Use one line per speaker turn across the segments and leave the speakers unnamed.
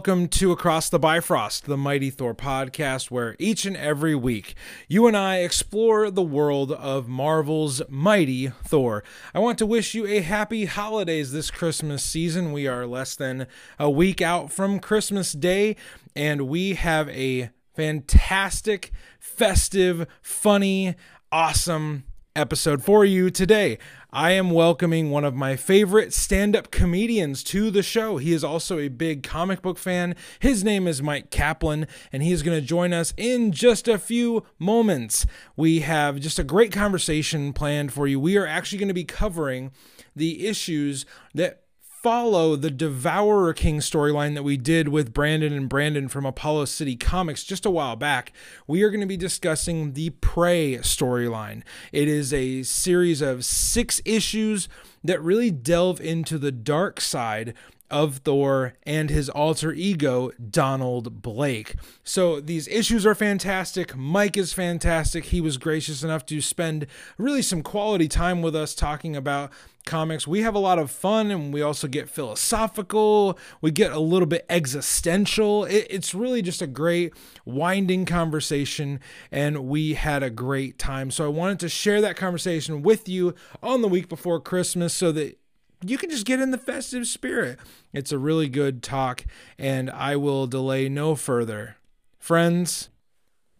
Welcome to Across the Bifrost, the Mighty Thor podcast, where each and every week you and I explore the world of Marvel's Mighty Thor. I want to wish you a happy holidays this Christmas season. We are less than a week out from Christmas Day, and we have a fantastic, festive, funny, awesome episode for you today. I am welcoming one of my favorite stand up comedians to the show. He is also a big comic book fan. His name is Mike Kaplan, and he is going to join us in just a few moments. We have just a great conversation planned for you. We are actually going to be covering the issues that follow the Devourer King storyline that we did with Brandon and Brandon from Apollo City Comics just a while back, we are going to be discussing the Prey storyline. It is a series of six issues that really delve into the dark side of Thor and his alter ego, Donald Blake. So these issues are fantastic. Mike is fantastic. He was gracious enough to spend really some quality time with us talking about comics. We have a lot of fun and we also get philosophical. We get a little bit existential. It, it's really just a great winding conversation and we had a great time. So I wanted to share that conversation with you on the week before Christmas so that you can just get in the festive spirit. It's a really good talk, and I will delay no further. Friends,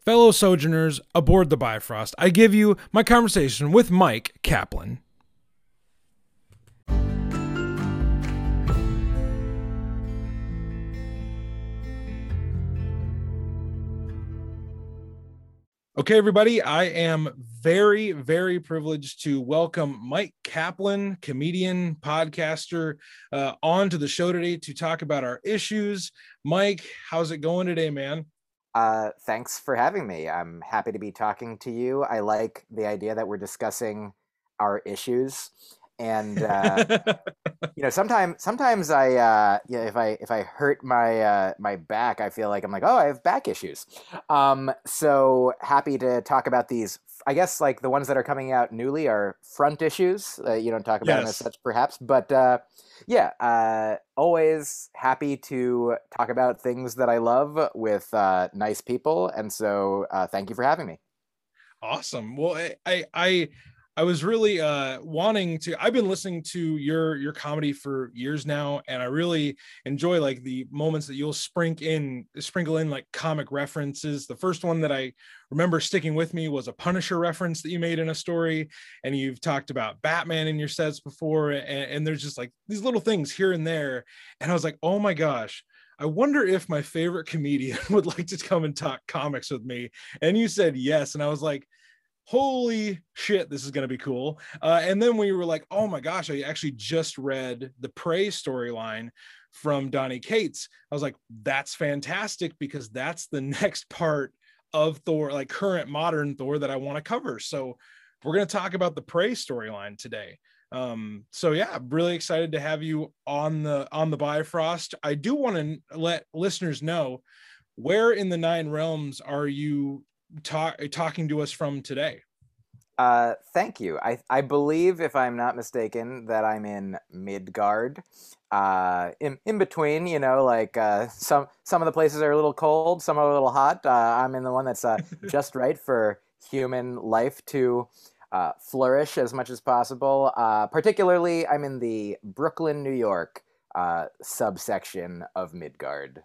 fellow sojourners aboard the Bifrost, I give you my conversation with Mike Kaplan. Okay, everybody, I am very, very privileged to welcome Mike Kaplan, comedian, podcaster, uh, on to the show today to talk about our issues. Mike, how's it going today, man?
Uh, thanks for having me. I'm happy to be talking to you. I like the idea that we're discussing our issues and uh, you know sometimes sometimes i uh, yeah if i if i hurt my uh, my back i feel like i'm like oh i have back issues. Um, so happy to talk about these. I guess like the ones that are coming out newly are front issues uh, you don't talk about yes. them as such perhaps but uh, yeah uh, always happy to talk about things that i love with nice people and so thank you for having me.
Awesome. Well i i, I I was really uh, wanting to. I've been listening to your your comedy for years now, and I really enjoy like the moments that you'll sprinkle in sprinkle in like comic references. The first one that I remember sticking with me was a Punisher reference that you made in a story, and you've talked about Batman in your sets before, and, and there's just like these little things here and there, and I was like, oh my gosh. I wonder if my favorite comedian would like to come and talk comics with me. And you said yes. And I was like, holy shit, this is going to be cool. Uh, and then we were like, oh my gosh, I actually just read the Prey storyline from Donny Cates. I was like, that's fantastic because that's the next part of Thor, like current modern Thor that I want to cover. So we're going to talk about the Prey storyline today. Um, so yeah, really excited to have you on the on the Bifrost. I do want to let listeners know where in the nine realms are you talk, talking to us from today?
Uh, thank you. I, I believe, if I'm not mistaken, that I'm in Midgard. Uh, in in between, you know, like uh, some some of the places are a little cold, some are a little hot. Uh, I'm in the one that's uh, just right for human life to uh, flourish as much as possible. Uh, particularly, I'm in the Brooklyn, New York uh, subsection of Midgard.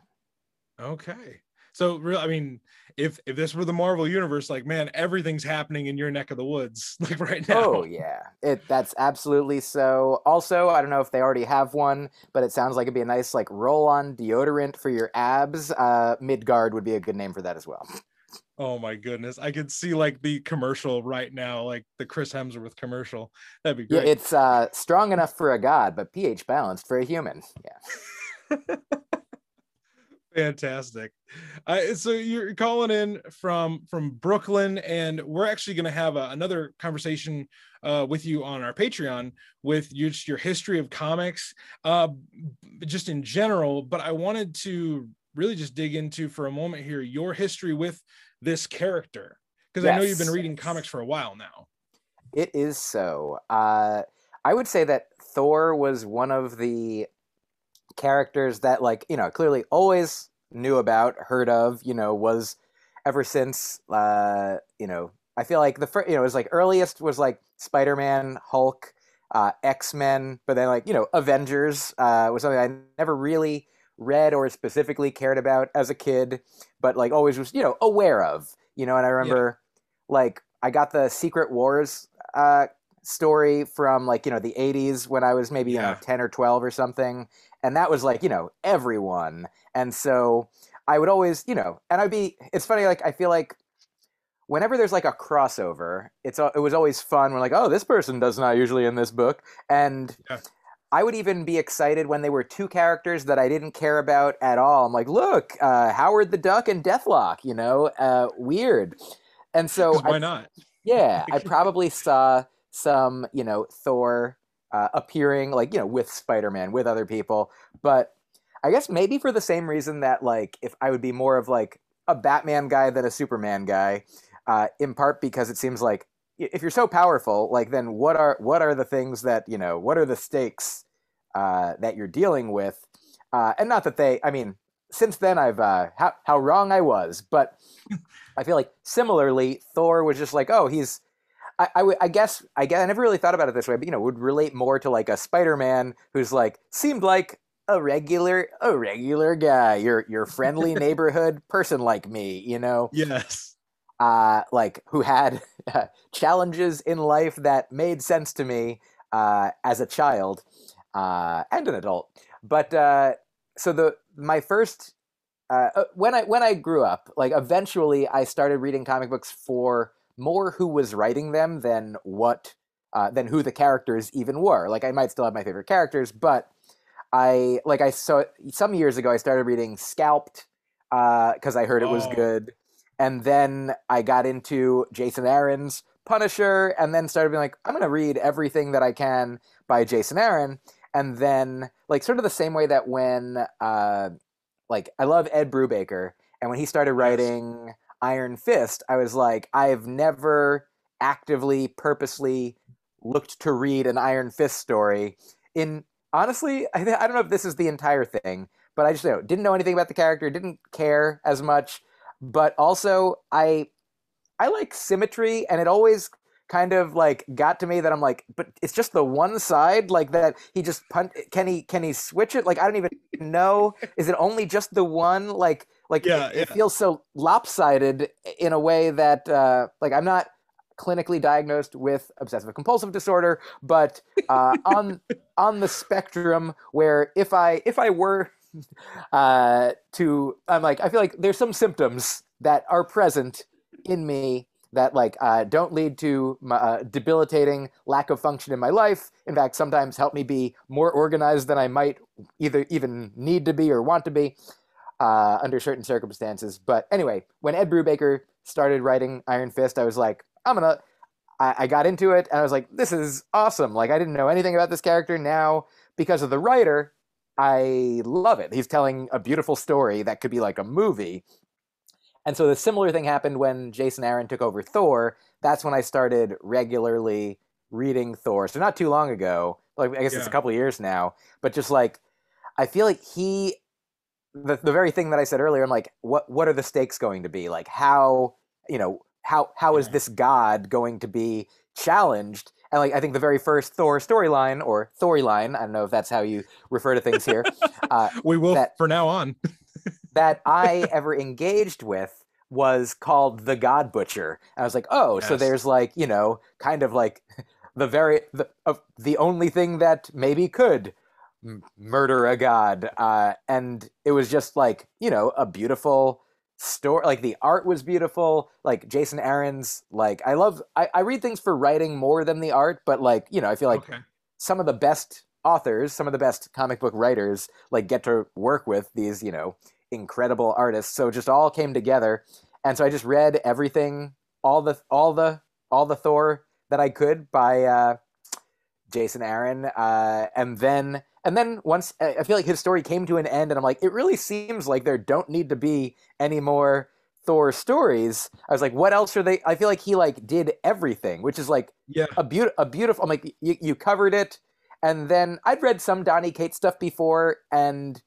Okay. So real, I mean, if if this were the Marvel universe, like man, everything's happening in your neck of the woods, like right now.
Oh yeah, it that's absolutely so. Also, I don't know if they already have one, but it sounds like it'd be a nice like roll-on deodorant for your abs. Uh, Midgard would be a good name for that as well.
Oh my goodness. I could see like the commercial right now, like the Chris Hemsworth commercial. That'd be great.
Yeah, it's uh strong enough for a god, but pH balanced for a human. Yeah.
Fantastic. Uh, so you're calling in from from Brooklyn, and we're actually going to have a, another conversation uh, with you on our Patreon with your, just your history of comics, uh, just in general. But I wanted to really just dig into for a moment here your history with this character because yes. I know you've been reading comics for a while now.
It is so. Uh, I would say that Thor was one of the characters that like you know clearly always knew about, heard of, you know, was ever since uh, you know. I feel like the first, you know, it was like earliest was like Spider Man, Hulk, uh, X Men, but then like you know Avengers uh, was something I never really read or specifically cared about as a kid, but like always was you know aware of. You know, and I remember yeah. like I got the Secret Wars uh, story from like you know the 80s when I was maybe yeah. you know 10 or 12 or something, and that was like you know everyone, and so I would always you know, and I'd be. It's funny like I feel like whenever there's like a crossover, it's it was always fun. We're like, oh, this person does not usually in this book, and yeah. I would even be excited when they were two characters that I didn't care about at all. I'm like, look, uh, Howard the Duck and Deathlok, you know, uh, weird. And so
why I, not?
Yeah, I probably saw some, you know, Thor uh, appearing like you know with Spider-Man with other people, but I guess maybe for the same reason that like if I would be more of like a Batman guy than a Superman guy uh, in part because it seems like if you're so powerful, like then what are what are the things that you know? What are the stakes uh, that you're dealing with? Uh, and not that they, I mean, since then I've uh, how how wrong I was, but I feel like similarly Thor was just like, oh, he's. I, I, I guess I guess I never really thought about it this way, but you know, would relate more to like a Spider-Man who's like seemed like a regular a regular guy, your your friendly neighborhood person like me, you know.
Yes
uh, like who had uh, challenges in life that made sense to me uh, as a child uh, and an adult. But uh, so the my first uh, when I when I grew up, like eventually I started reading comic books for more who was writing them than what than who the characters even were. Like I might still have my favorite characters, but I like I saw some years ago I started reading Scalped because I heard it was oh. good and then I got into Jason Aaron's Punisher, and then started being like, I'm gonna read everything that I can by Jason Aaron, and then like sort of the same way that when uh, like I love Ed Brubaker, and when he started writing yes. Iron Fist, I was like, I've never actively, purposely looked to read an Iron Fist story. In honestly, I, I don't know if this is the entire thing, but I just you know, didn't know anything about the character, didn't care as much but also I I like symmetry, and it always kind of like got to me that I'm like, but it's just the one side, like that he just punt. Can he can he switch it? Like I don't even know. Is it only just the one? Like like yeah, it, yeah. it feels so lopsided in a way that uh, like I'm not clinically diagnosed with obsessive compulsive disorder, but uh, on on the spectrum where if I if I were uh, to I'm like I feel like there's some symptoms that are present in me that like uh, don't lead to my, uh, debilitating lack of function in my life. In fact, sometimes help me be more organized than I might either even need to be or want to be uh, under certain circumstances. But anyway, when Ed Brubaker started writing Iron Fist, I was like, I'm gonna. I, I got into it and I was like, this is awesome. Like I didn't know anything about this character. Now, because of the writer, I love it. He's telling a beautiful story that could be like a movie. And so the similar thing happened when Jason Aaron took over Thor. That's when I started regularly reading Thor. So not too long ago. Like I guess yeah. it's a couple years now. But just like I feel like he the the very thing that I said earlier, I'm like, what what are the stakes going to be? Like how, you know, how how is this god going to be challenged? and like I think the very first Thor storyline or Thoryline, I don't know if that's how you refer to things here.
Uh, we will that, for now on.
that I ever engaged with was called the God Butcher. And I was like, oh, yes. so there's like you know, kind of like the very the uh, the only thing that maybe could murder a god, uh, and it was just like you know a beautiful story like the art was beautiful like jason aaron's like i love I, I read things for writing more than the art but like you know i feel like okay. some of the best authors some of the best comic book writers like get to work with these you know incredible artists so just all came together and so i just read everything all the all the all the thor that i could by uh jason aaron uh and then and then once I feel like his story came to an end, and I'm like, it really seems like there don't need to be any more Thor stories. I was like, what else are they? I feel like he like did everything, which is like
yeah.
a beautiful, a beautiful. I'm like, you, you covered it, and then I'd read some Donny Cates stuff before, and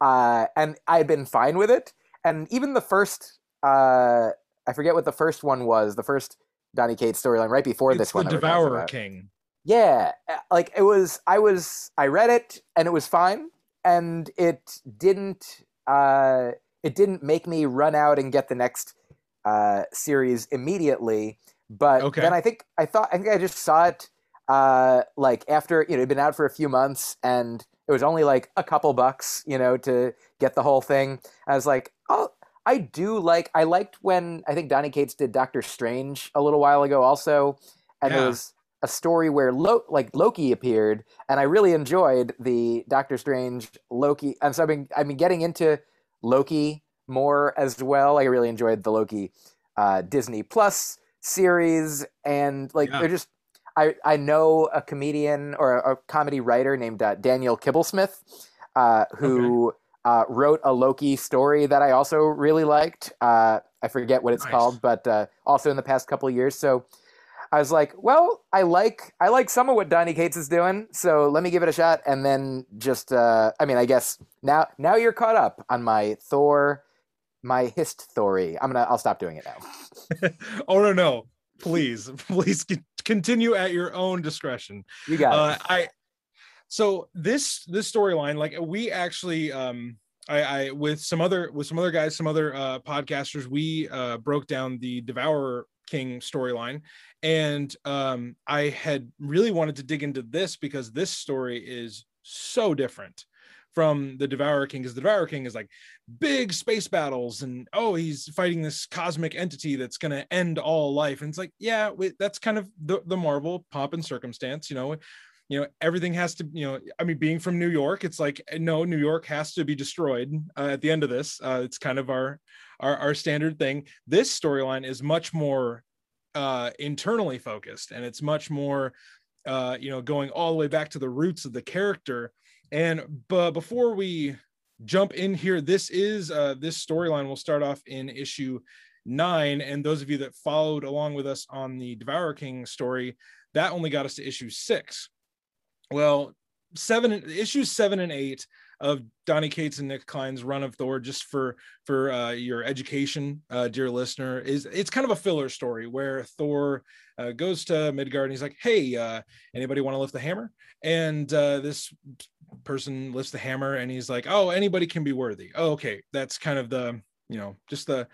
uh, and I'd been fine with it. And even the first, uh, I forget what the first one was, the first Donny Cates storyline right before
it's
this
the
one.
Devourer King.
Yeah, like it was. I was. I read it, and it was fine, and it didn't. Uh, it didn't make me run out and get the next uh, series immediately. But
Okay.
then I think I thought I think I just saw it uh, like after you know it'd been out for a few months and it was only like a couple bucks you know to get the whole thing. I was like, oh, I do like I liked when I think Donny Cates did Doctor Strange a little while ago also, and
Yeah.
was a story where Lo- like Loki appeared, and I really enjoyed the Doctor Strange Loki, and so I've been I've been getting into Loki more as well. I really enjoyed the Loki uh, Disney Plus series, and like
Yeah.
they're just. I, I know a comedian or a, a comedy writer named uh, Daniel Kibblesmith, uh, who uh, wrote a Loki story that I also really liked. Uh, I forget what it's
Nice.
called, but uh, also in the past couple of years. So I was like, well, I like I like some of what Donny Cates is doing, so let me give it a shot. And then just, uh, I mean, I guess now now you're caught up on my Thor, my hist story. I'm gonna I'll stop doing it now.
oh no, no. Please, please continue at your own discretion.
You got
uh,
it.
I so this this storyline, like we actually um I, I with some other with some other guys, some other uh podcasters, we uh broke down the Devourer King storyline. And um I had really wanted to dig into this because this story is so different from the Devourer King, because the Devourer King is like big space battles and oh he's fighting this cosmic entity that's going to end all life. And it's like yeah that's kind of the, the marvel pomp and circumstance you know you know everything has to you know i mean being from new york it's like no new york has to be destroyed uh, at the end of this. Uh, it's kind of our, our our standard thing. This storyline is much more uh internally focused and it's much more uh you know going all the way back to the roots of the character. And but before we jump in here this is uh this storyline will start off in issue nine. And those of you that followed along with us on the devourer king story that only got us to issue six. Well seven issues seven and eight of Donny Cates and Nic Klein's run of Thor, just for for uh, your education, uh, dear listener, is it's kind of a filler story where Thor uh, goes to Midgard and he's like, "Hey, uh, anybody want to lift the hammer?" And uh, this person lifts the hammer and he's like, "Oh, anybody can be worthy." Oh, okay, that's kind of the you know just the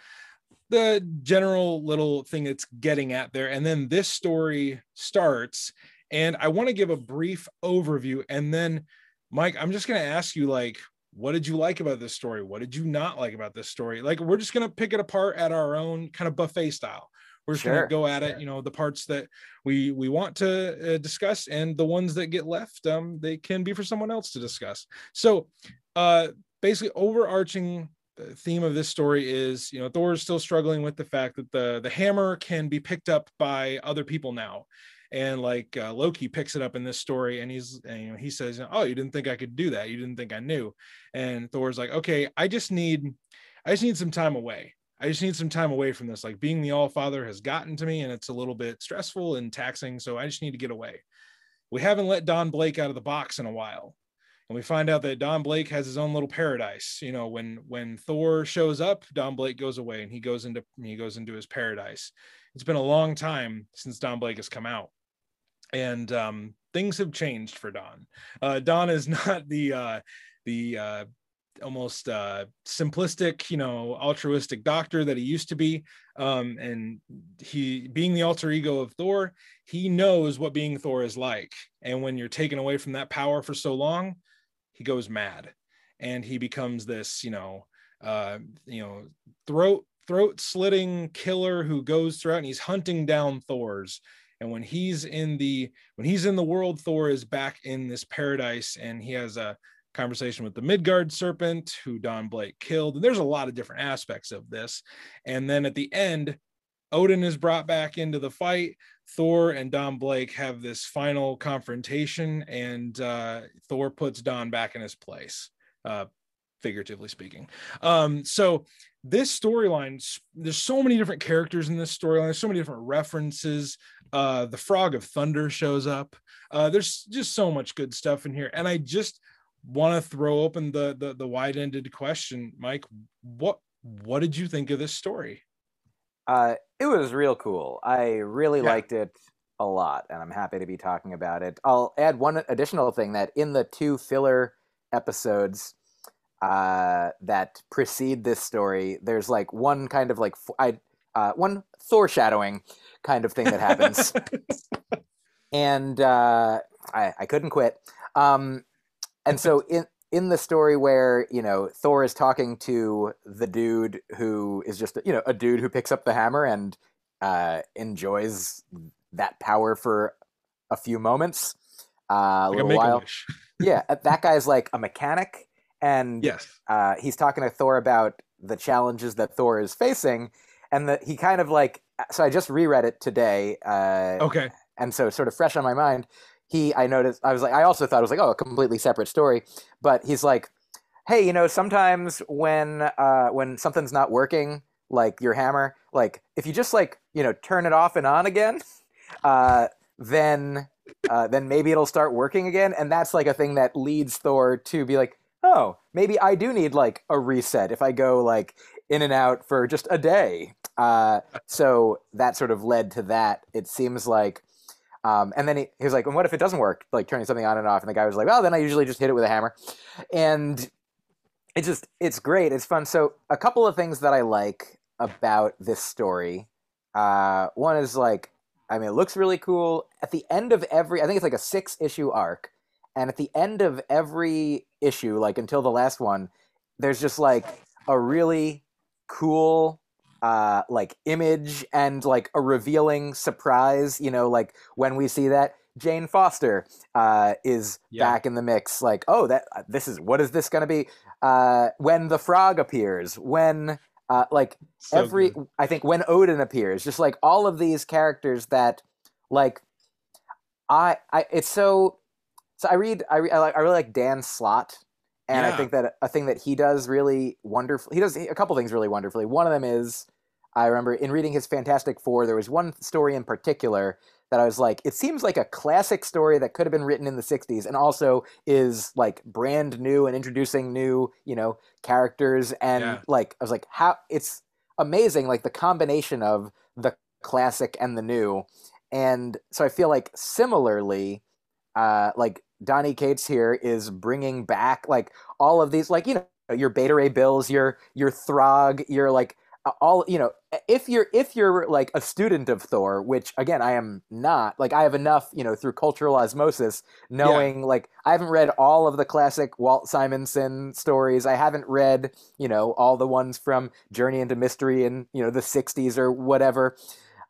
the general little thing it's getting at there. And then this story starts, and I want to give a brief overview, and then Mike, I'm just going to ask you, like, what did you like about this story? What did you not like about this story? Like, we're just going to pick it apart at our own kind of buffet style. We're just going to go at it, you know, the parts that we we want to uh, discuss, and the ones that get left, um, they can be for someone else to discuss. So, uh, basically, overarching uh, theme of this story is, you know, Thor is still struggling with the fact that the the hammer can be picked up by other people now and like uh, Loki picks it up in this story, and he's and, you know he says, "Oh, you didn't think I could do that? You didn't think I knew?" And Thor's like, "Okay, I just need, I just need some time away. I just need some time away from this. Like being the All Father has gotten to me, and it's a little bit stressful and taxing. So I just need to get away." We haven't let Don Blake out of the box in a while, and we find out that Don Blake has his own little paradise. You know, when when Thor shows up, Don Blake goes away, and he goes into he goes into his paradise. It's been a long time since Don Blake has come out and um, things have changed for Don. Uh, Don is not the uh, the uh, almost uh, simplistic, you know, altruistic doctor that he used to be. Um, and he, being the alter ego of Thor, he knows what being Thor is like. And when you're taken away from that power for so long, he goes mad, and he becomes this, you know, uh, you know, throat throat slitting killer who goes throughout and he's hunting down Thors and when he's in the when he's in the world thor is back in this paradise and he has a conversation with the midgard serpent who don blake killed. And there's a lot of different aspects of this. And then at the end odin is brought back into the fight. Thor and don blake have this final confrontation and uh, thor puts don back in his place uh, figuratively speaking. Um, so this storyline, there's so many different characters in this storyline. There's so many different references. Uh, the Frog of Thunder shows up. Uh, there's just so much good stuff in here, and I just want to throw open the the, the wide-ended question, Mike. What what did you think of this story?
Uh, it was real cool. I really yeah. liked it a lot, and I'm happy to be talking about it. I'll add one additional thing that in the two filler episodes uh, that precede this story, there's like one kind of like I uh, one foreshadowing kind of thing that happens, and uh, I, I couldn't quit. Um, and so in in the story where you know Thor is talking to the dude who is just you know a dude who picks up the hammer and uh, enjoys that power for a few moments, uh, like a little while. yeah, that guy's like a mechanic, and
yes,
uh, he's talking to Thor about the challenges that Thor is facing, and that he kind of like. So I just reread it today. Uh,
okay,
and so sort of fresh on my mind he I noticed I was like I also thought it was like oh a completely separate story, but he's like, hey, you know, sometimes when uh, when something's not working, like your hammer, like if you just like you know turn it off and on again, uh, then uh, then maybe it'll start working again, and that's like a thing that leads Thor to be like, oh, maybe I do need like a reset if I go like in and out for just a day. Uh, so that sort of led to that. It seems like um, and then he, he was like, and what if it doesn't work? Like turning something on and off. And the guy was like, well, then I usually just hit it with a hammer. And it's just, it's great. It's fun. So a couple of things that I like about this story. Uh, one is like, I mean, it looks really cool. At the end of every, I think it's like a six issue arc. And at the end of every issue, like until the last one, there's just like a really cool uh, like image and like a revealing surprise. You know, like when we see that Jane Foster uh, is yeah. back in the mix. Like, oh, that uh, this is what is this going to be? Uh, when the frog appears, when uh, like so every, good. I think when Odin appears, just like all of these characters that, like, I, I, it's so. So I read, I, re, I, like, I really like Dan Slott, and yeah. I think that a thing that he does really wonderful. He does a couple things really wonderfully. One of them is I remember in reading his Fantastic Four, there was one story in particular that I was like, it seems like a classic story that could have been written in the 60s and also is like brand new and introducing new, you know, characters. And yeah. like, I was like, how it's amazing, like the combination of the classic and the new. And so I feel like similarly, uh, like Donny Cates here is bringing back like all of these, like, you know, your Beta Ray Bills, your, your Throg, your like, all you know if you're if you're like a student of thor which again i am not like i have enough you know through cultural osmosis knowing yeah. like i haven't read all of the classic walt simonson stories i haven't read you know all the ones from journey into mystery in you know the 60s or whatever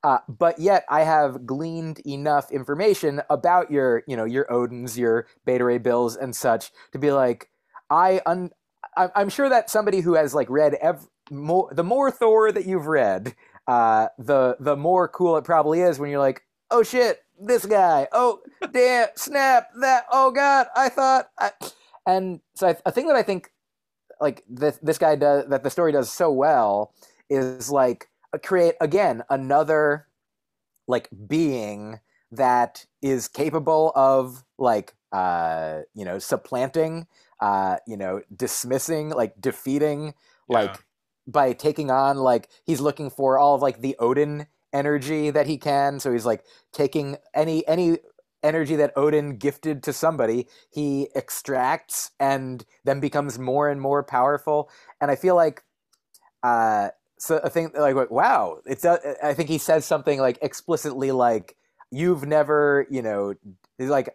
uh, but yet I have gleaned enough information about your, you know, your Odins, your Beta Ray Bills, and such to be like, I un- I'm sure that somebody who has like read ev- more the more Thor that you've read, uh, the the more cool it probably is when you're like, oh shit, this guy, oh damn, snap, that, oh god, I thought, I... and so I, a thing that I think like this this guy does that the story does so well is like create again another like being that is capable of like uh you know supplanting uh you know dismissing like defeating yeah. like by taking on like he's looking for all of like the Odin energy that he can. So he's like taking any any energy that Odin gifted to somebody, he extracts and then becomes more and more powerful. And I feel like uh so I think like wow, it's uh, I think he says something like explicitly like you've never, you know, he's like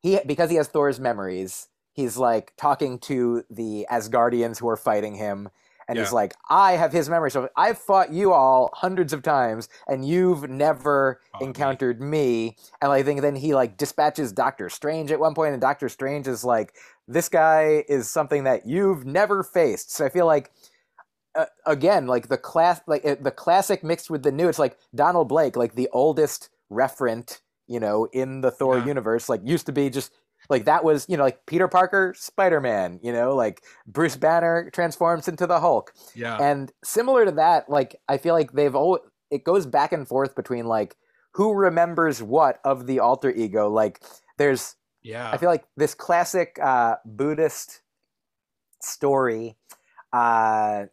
he because he has Thor's memories, he's like talking to the Asgardians who are fighting him and yeah. he's like, I have his memory. So I've fought you all hundreds of times, and you've never oh, encountered me. me. And I think then he like dispatches Doctor Strange at one point, and Doctor Strange is like, this guy is something that you've never faced. So I feel like. Uh, again, like the class, like uh, the classic mixed with the new. It's like Donald Blake, like the oldest referent, you know, in the Thor yeah. universe. Like used to be just like that was you know like Peter Parker, Spider Man, you know like Bruce Banner transforms into the Hulk,
Yeah.
and similar to that, like I feel like they've always it goes back and forth between like who remembers what of the alter ego. Like there's
yeah.
I feel like this classic uh, Buddhist story uh,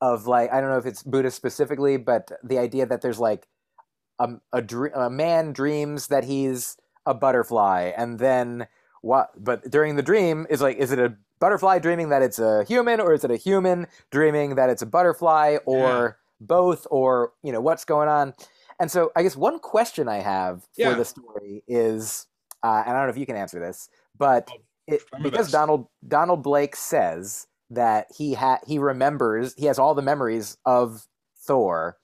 of like I don't know if it's Buddhist specifically, but the idea that there's like a a, dr- a man dreams that he's a butterfly, and then what? But during the dream is like, is it a butterfly dreaming that it's a human, or is it a human dreaming that it's a butterfly, or both, or you know what's going on? And so I guess one question I have for
Yeah.
the story is, uh, and I don't know if you can answer this, but it, because. Donald Donald Blake says that he ha- he remembers he has all the memories of Thor,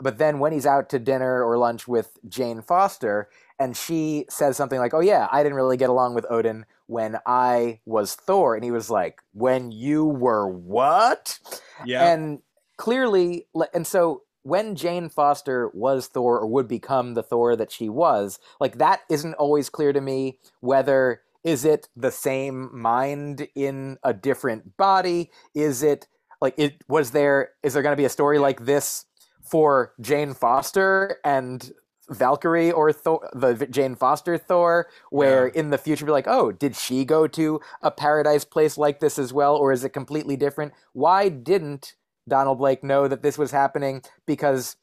but then when he's out to dinner or lunch with Jane Foster and she says something like, "Oh yeah, I didn't really get along with Odin when I was Thor," and he was like, "When you were what?"
yeah.
And clearly, and so when Jane Foster was Thor or would become the Thor that she was, like that isn't always clear to me whether is it the same mind in a different body? Is it like it was there is there going to be a story like this for Jane Foster and Valkyrie or Thor, the Jane Foster Thor, where in the future be like, oh, did she go to a paradise place like this as well, or is it completely different? Why didn't Donald Blake know that this was happening? Because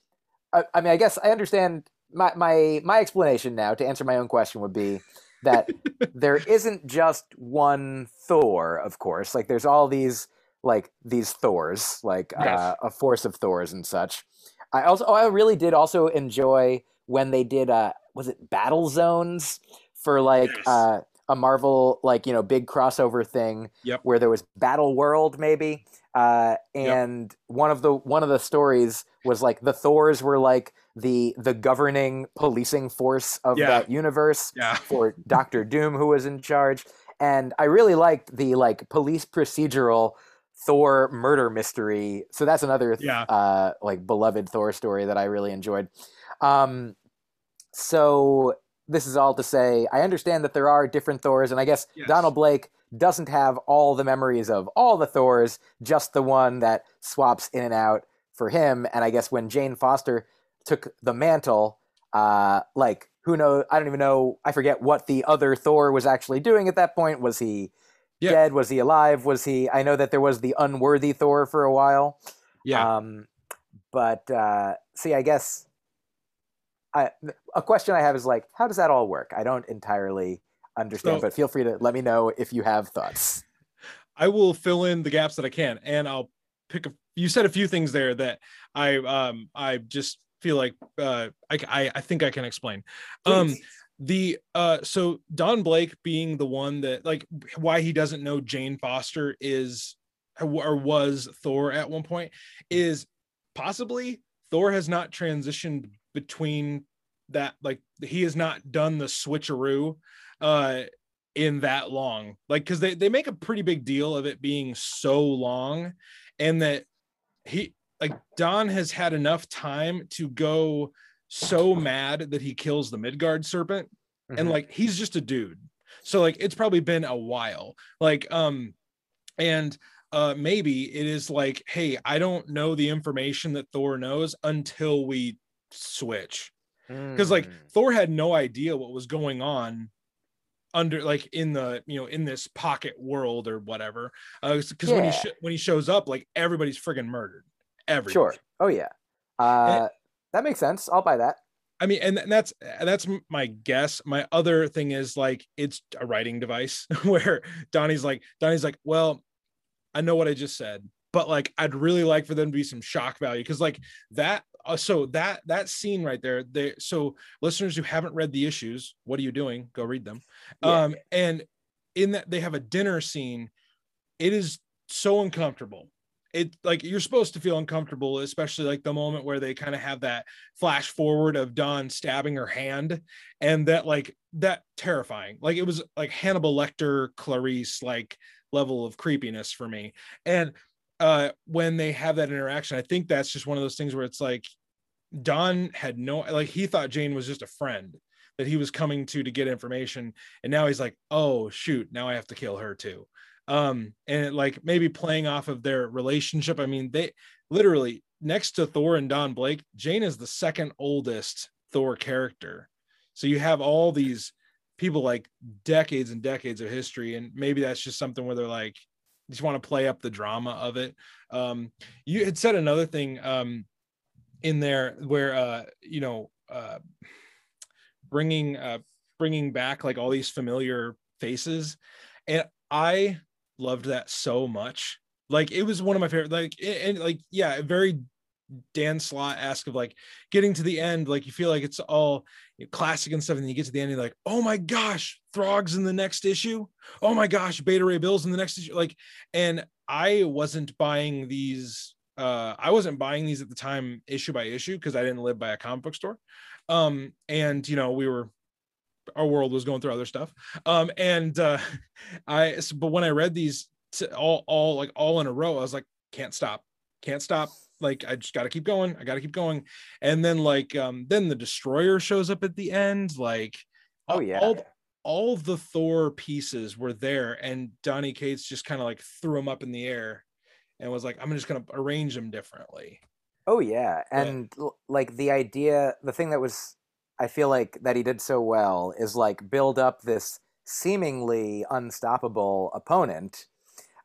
I, I mean, I guess I understand my my my explanation now to answer my own question would be that there isn't just one Thor, of course. Like there's all these like these Thors, like
Yes.
uh, a force of Thors and such. I also oh, I really did also enjoy when they did uh was it battle zones for like
Yes.
uh a Marvel like you know big crossover thing
Yep.
where there was Battle World maybe uh
Yep.
and one of the one of the stories was like the Thors were like the the governing policing force of
Yeah.
that universe
yeah.
for Doctor Doom who was in charge and I really liked the like police procedural Thor murder mystery so that's another
Yeah.
uh like beloved Thor story that I really enjoyed um so this is all to say I understand that there are different Thors and I guess
Yes.
Donald Blake doesn't have all the memories of all the Thors just the one that swaps in and out for him and I guess when Jane Foster took the mantle uh like who knows I don't even know I forget what the other Thor was actually doing at that point was he
Yeah.
dead was he alive was he I know that there was the unworthy Thor for a while
Yeah.
um, but uh, see, I guess I, a question I have is like, how does that all work? I don't entirely understand,
So-
but feel free to let me know if you have thoughts.
I will fill in the gaps that I can, and I'll pick a. You said a few things there that I um I just feel like uh I I, I think I can explain. Um, the uh so Don Blake being the one that like why he doesn't know Jane Foster is or was Thor at one point is possibly Thor has not transitioned between that like he has not done the switcheroo uh in that long like because they, they make a pretty big deal of it being so long and that he like don has had enough time to go so mad that he kills the midgard serpent and
Mhm.
like he's just a dude so like it's probably been a while like um and uh maybe it is like hey i don't know the information that thor knows until we switch because like
Mm.
thor had no idea what was going on under like in the you know in this pocket world or whatever uh because when he sh- when he shows up like everybody's friggin murdered everybody
sure. Oh yeah. Uh, that makes sense. I'll buy that.
I mean, and that's that's my guess. My other thing is like it's a writing device where Donny's like Donny's like, well, I know what I just said, but like I'd really like for them to be some shock value because like that. Uh, so that that scene right there, they so listeners who haven't read the issues, what are you doing? Go read them.
Yeah.
Um, and in that they have a dinner scene. It is so uncomfortable it like you're supposed to feel uncomfortable, especially like the moment where they kind of have that flash forward of Don stabbing her hand, and that like that terrifying. Like it was like Hannibal Lecter, Clarice like level of creepiness for me. And uh when they have that interaction, I think that's just one of those things where it's like Don had no like he thought Jane was just a friend. that he was coming to to get information. And now he's like oh shoot now i have to kill her too. Um and like maybe playing off of their relationship i mean they literally next to thor and don blake jane is the second oldest thor character. So you have all these people like decades and decades of history. And maybe that's just something where they're like just want to play up the drama of it. Um you had said another thing um in there where uh you know uh bringing uh bringing back like all these familiar faces. And i loved that so much. Like it was one of my favorite like and like yeah very Dan Slott ask of like getting to the end, like you feel like it's all classic and stuff, and then you get to the end, and you're like, oh my gosh, Throg's in the next issue. Oh my gosh, Beta Ray Bill's in the next issue. Like, and I wasn't buying these. Uh, I wasn't buying these at the time issue by issue because I didn't live by a comic book store. Um, and you know, we were our world was going through other stuff. Um, and uh, I but when I read these all all like all in a row, I was like, can't stop, can't stop like i just got to keep going i got to keep going. And then like um then the destroyer shows up at the end like
oh yeah.
all, all the thor pieces were there and donny cates just kind of like threw them up in the air and was like i'm just going to arrange them differently.
Oh yeah. And yeah. like the idea the thing that was i feel like that he did so well is like build up this seemingly unstoppable opponent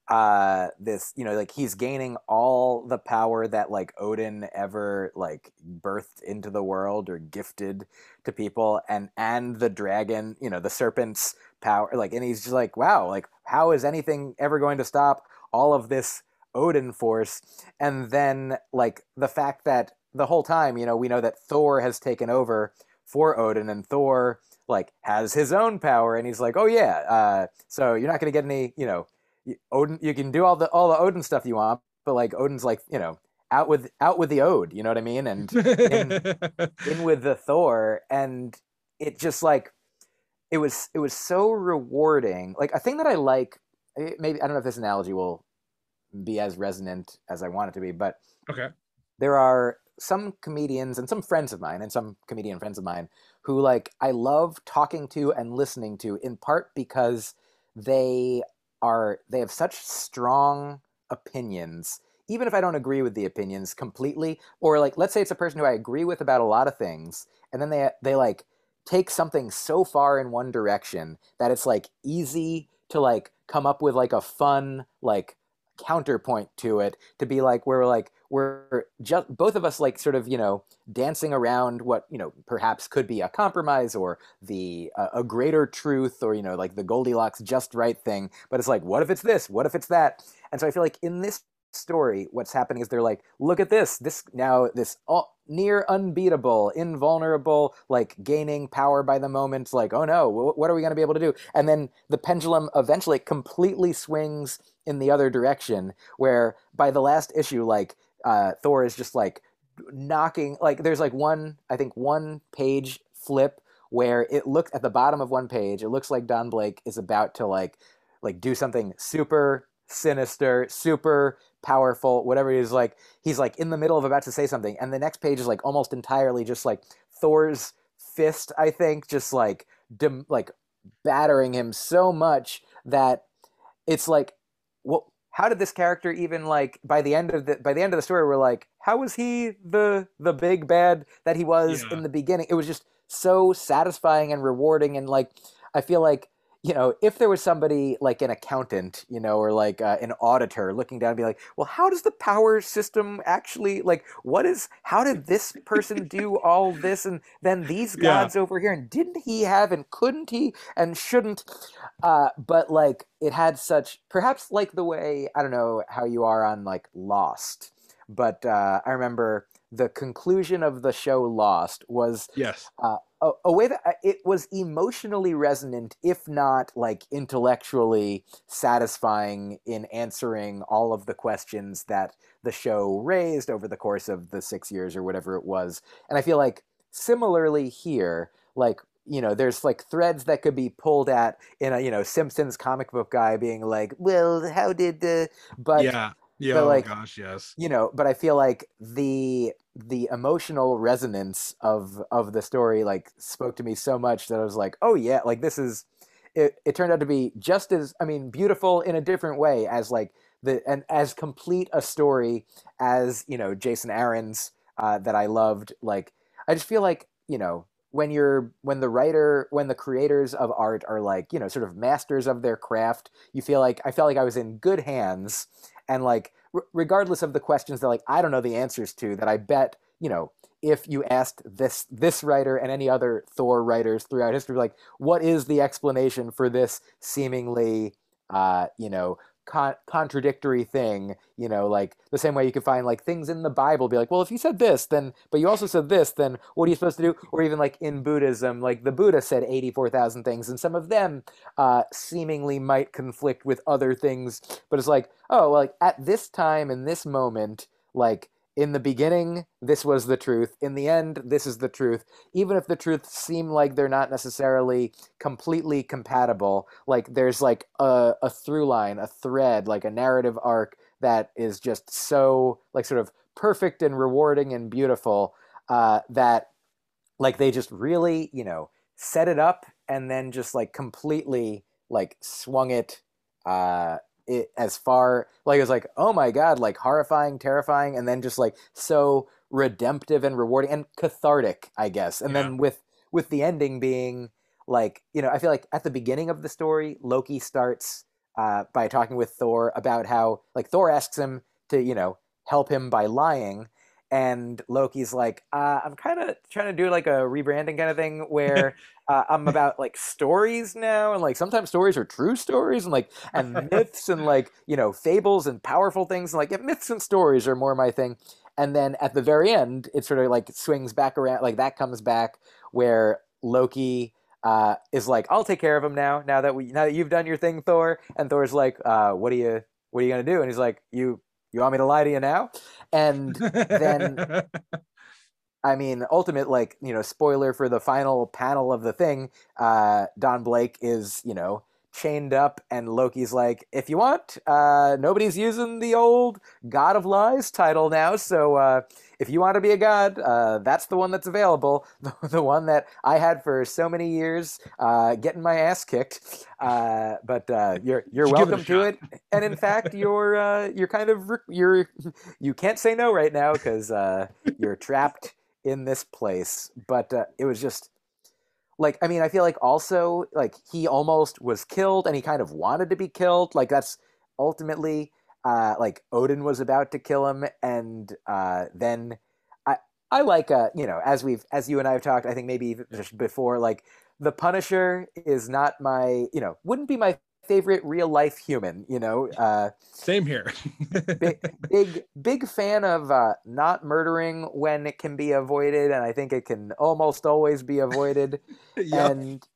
uh this you know like he's gaining all the power that like odin ever like birthed into the world or gifted to people and and the dragon you know the serpent's power like and he's just like wow like how is anything ever going to stop all of this odin force? And then like the fact that the whole time you know we know that thor has taken over for odin and thor like has his own power and he's like oh yeah uh so you're not going to get any you know Odin, you can do all the all the Odin stuff you want, but like Odin's like you know out with out with the Ode, you know what I mean, and in, in with the Thor, and it just like it was it was so rewarding. Like a thing that I like, eh, maybe I don't know if this analogy will be as resonant as I want it to be, but
okay,
there are some comedians and some friends of mine and some comedian friends of mine who like I love talking to and listening to in part because they are they have such strong opinions even if I don't agree with the opinions completely, or like let's say it's a person who I agree with about a lot of things, and then they they like take something so far in one direction that it's like easy to like come up with like a fun like counterpoint to it to be like we're like we're just both of us like sort of you know dancing around what you know perhaps could be a compromise or the uh, a greater truth or you know like the goldilocks just right thing but it's like what if it's this? What if it's that? And so i feel like in this story what's happening is they're like look at this. This now this all, near unbeatable invulnerable like gaining power by the moment like oh no what are we going to be able to do? And then the pendulum eventually completely swings in the other direction where by the last issue like uh, thor is just like knocking like there's like one i think one page flip where it looks at the bottom of one page it looks like don blake is about to like like do something super sinister super powerful whatever it is like he's like in the middle of about to say something and the next page is like almost entirely just like thor's fist i think just like dim, like battering him so much that it's like well, how did this character even like by the end of the by the end of the story we're like, how was he the the big bad that he was yeah. in the beginning? It was just so satisfying and rewarding and like I feel like you know, if there was somebody like an accountant, you know, or like uh, an auditor looking down and be like, well, how does the power system actually, like, what is, how did this person do all this? And then these gods yeah. over here, and didn't he have, and couldn't he, and shouldn't? Uh, but like, it had such, perhaps like the way, I don't know how you are on like Lost, but uh, I remember the conclusion of the show Lost was
yes
uh, a, a, way that uh, it was emotionally resonant, if not like intellectually satisfying in answering all of the questions that the show raised over the course of the six years or whatever it was. And I feel like similarly here, like you know, there's like threads that could be pulled at in a you know Simpsons comic book guy being like, well, how did the but
yeah Yeah,
but
oh
like
gosh, yes.
you know, but I feel like the the emotional resonance of of the story like spoke to me so much that I was like, oh yeah, like this is it, it turned out to be just as I mean beautiful in a different way as like the and as complete a story as you know Jason Aaron's uh, that I loved. Like I just feel like you know when you're when the writer when the creators of art are like you know sort of masters of their craft, you feel like I felt like I was in good hands and like regardless of the questions that like I don't know the answers to that I bet you know if you asked this this writer and any other Thor writers throughout history, like what is the explanation for this seemingly, uh, you know, con- contradictory thing? You know, like the same way you can find like things in the Bible, be like, well, if you said this, then, but you also said this, then what are you supposed to do? Or even like in Buddhism, like the Buddha said eighty four thousand things, and some of them uh, seemingly might conflict with other things, but it's like, oh, well, like at this time in this moment, like in the beginning, this was the truth. In the end, this is the truth. Even if the truths seem like they're not necessarily completely compatible, like there's like a, a through line, a thread, like a narrative arc that is just so like sort of perfect and rewarding and beautiful uh, that like they just really, you know, set it up and then just like completely like swung it uh, it as far like it was like oh my god like horrifying terrifying and then just like so redemptive and rewarding and cathartic i guess and
Yeah.
then with with the ending being like you know i feel like at the beginning of the story loki starts uh, by talking with thor about how like thor asks him to you know help him by lying and loki's like uh, i'm kind of trying to do like a rebranding kind of thing where uh, i'm about like stories now and like sometimes stories are true stories and like and myths and like you know fables and powerful things and like yeah, myths and stories are more my thing. And then at the very end it sort of like swings back around like that comes back where loki uh, is like i'll take care of him now now that we now that you've done your thing thor and thor's like uh, what are you what are you gonna do? And he's like you you want me to lie to you now and then I mean, ultimate like you know, spoiler for the final panel of the thing. Uh, Don Blake is you know chained up, and Loki's like, if you want, uh, nobody's using the old God of Lies title now, so uh, if you want to be a god, uh, that's the one that's available. The, the one that I had for so many years, uh, getting my ass kicked. Uh, but uh, you're you're
give it
welcome to it, and in fact, you're uh, you're kind of you're you can't say no right now because uh, you're trapped in this place but uh, it was just like i mean i feel like also like he almost was killed and he kind of wanted to be killed like that's ultimately uh like odin was about to kill him and uh then i i like uh you know as we've as you and i have talked i think maybe just before like the punisher is not my you know wouldn't be my favorite real life human you know uh
Same here.
big, big big fan of uh, not murdering when it can be avoided, and I think it can almost always be avoided.
yeah.
And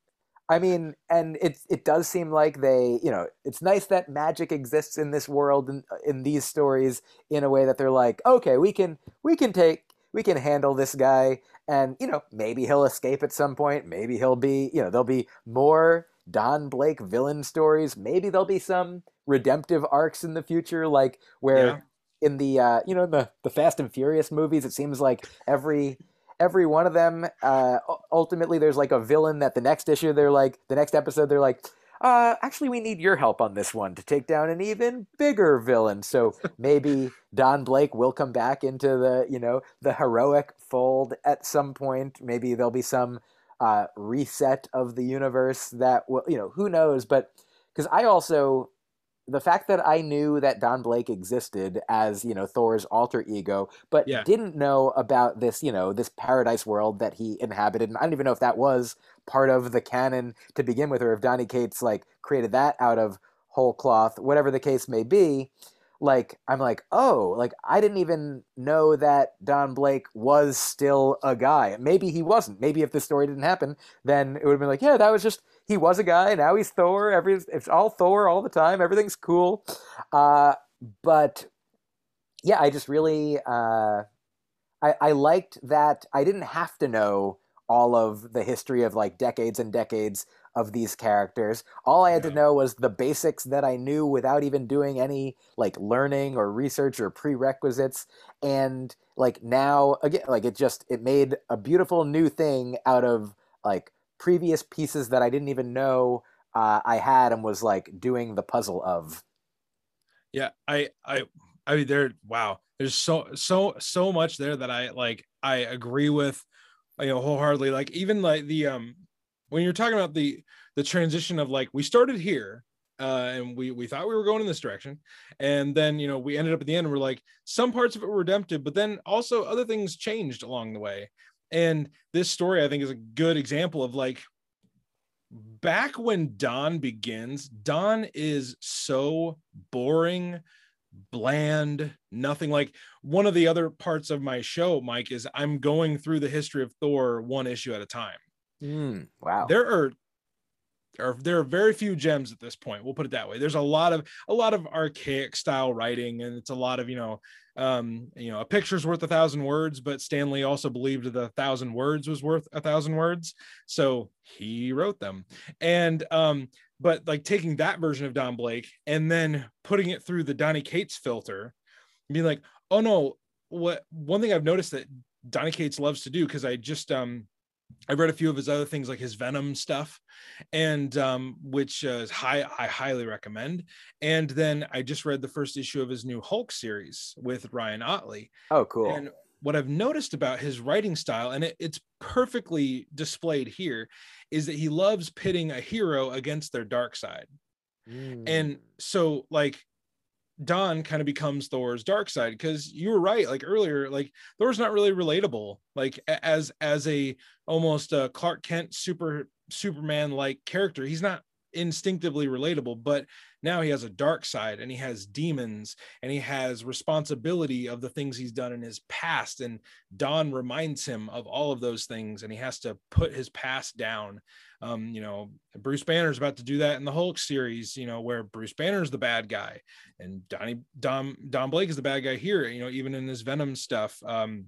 I mean, and it it does seem like they, you know, it's nice that magic exists in this world and in these stories in a way that they're like, okay, we can we can take we can handle this guy, and you know, maybe he'll escape at some point. Maybe he'll be, you know, there'll be more Don Blake villain stories. Maybe there'll be some redemptive arcs in the future, like where
Yeah.
in the uh, you know the the Fast and Furious movies, it seems like every every one of them uh, ultimately there's like a villain that the next issue they're like the next episode they're like. Uh, actually, we need your help on this one to take down an even bigger villain. So maybe Don Blake will come back into the, you know, the heroic fold at some point. Maybe there'll be some uh, reset of the universe that will, you know, who knows? But because I also the fact that I knew that Don Blake existed as you know Thor's alter ego, but
Yeah.
didn't know about this you know this paradise world that he inhabited, and I don't even know if that was part of the canon to begin with, or if Donny Cates like created that out of whole cloth, whatever the case may be. Like I'm like, oh, like I didn't even know that Don Blake was still a guy. Maybe he wasn't. Maybe if this story didn't happen, then it would have been like, yeah, that was just he was a guy. Now he's Thor. Every it's all Thor all the time. Everything's cool. Uh, but yeah, I just really uh, I, I liked that I didn't have to know all of the history of like decades and decades of these characters. All I had
Yeah.
to know was the basics that I knew without even doing any like learning or research or prerequisites. And like now again, like it just it made a beautiful new thing out of like previous pieces that I didn't even know uh, I had and was like doing the puzzle of.
Yeah, I I I mean there wow. There's so so so much there that I like I agree with you know wholeheartedly. Like even like the um when you're talking about the the transition of like we started here uh and we we thought we were going in this direction and then you know we ended up at the end we're like some parts of it were redemptive but then also other things changed along the way and this story i think is a good example of like back when Don begins, Don is so boring, bland, nothing like one of the other parts of my show, Mike, is I'm going through the history of Thor one issue at a time.
Mm, wow.
There are are there are very few gems at this point we'll put it that way there's a lot of a lot of archaic style writing and it's a lot of you know um you know a picture's worth a thousand words but stan lee also believed the thousand words was worth a thousand words so he wrote them and um but like taking that version of don blake and then putting it through the donny cates filter being like oh no what one thing i've noticed that donny cates loves to do because i just um I've read a few of his other things like his Venom stuff, and um, which uh, is high I highly recommend. And then I just read the first issue of his new Hulk series with Ryan Ottley.
oh, cool.
And what I've noticed about his writing style, and it, it's perfectly displayed here, is that he loves pitting a hero against their dark side.
Mm.
And so, like, Don kind of becomes Thor's dark side because you were right. Like earlier, like Thor's not really relatable. Like as as a almost a Clark Kent super Superman like character, he's not instinctively relatable. But now he has a dark side and he has demons and he has responsibility of the things he's done in his past. And Don reminds him of all of those things, and he has to put his past down. Um, you know, Bruce Banner's about to do that in the Hulk series, you know, where Bruce Banner's the bad guy and Donnie Don Don Blake is the bad guy here, you know, even in his Venom stuff. Um,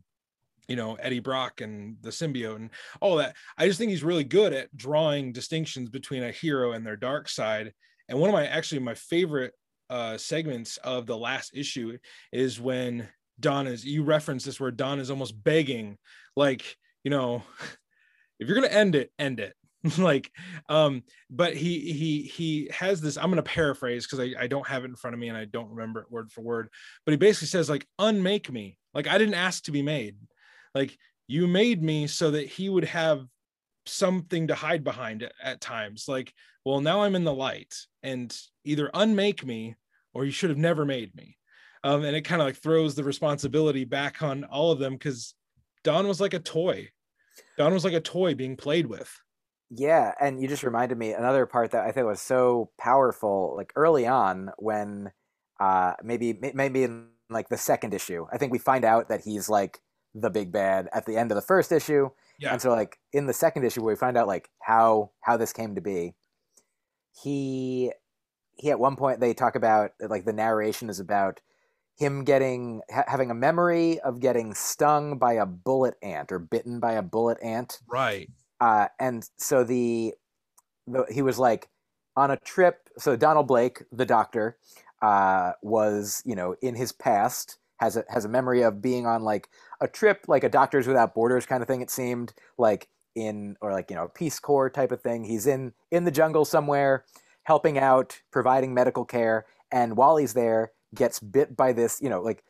you know, Eddie Brock and the symbiote and all that. I just think he's really good at drawing distinctions between a hero and their dark side. And one of my actually my favorite uh segments of the last issue is when Don is you reference this where Don is almost begging, like, you know, if you're gonna end it, end it. like um but he he he has this i'm to paraphrase because I, I don't have it in front of me and i don't remember it word for word but he basically says like unmake me like i didn't ask to be made like you made me so that he would have something to hide behind at, at times like well now i'm in the light and either unmake me or you should have never made me um and it kind of like throws the responsibility back on all of them because don was like a toy don was like a toy being played with
Yeah, and you just reminded me another part that I think was so powerful, like early on when uh maybe maybe in like the second issue. I think we find out that he's like the big bad at the end of the first issue.
Yeah.
And so like in the second issue where we find out like how how this came to be, he he at one point they talk about like the narration is about him getting ha- having a memory of getting stung by a bullet ant or bitten by a bullet ant
right
uh, and so the, the he was like on a trip. So Donald Blake, the doctor, uh, was you know in his past has a has a memory of being on like a trip, like a Doctors Without Borders kind of thing. It seemed like in or like you know Peace Corps type of thing. He's in in the jungle somewhere, helping out, providing medical care, and while he's there, gets bit by this you know like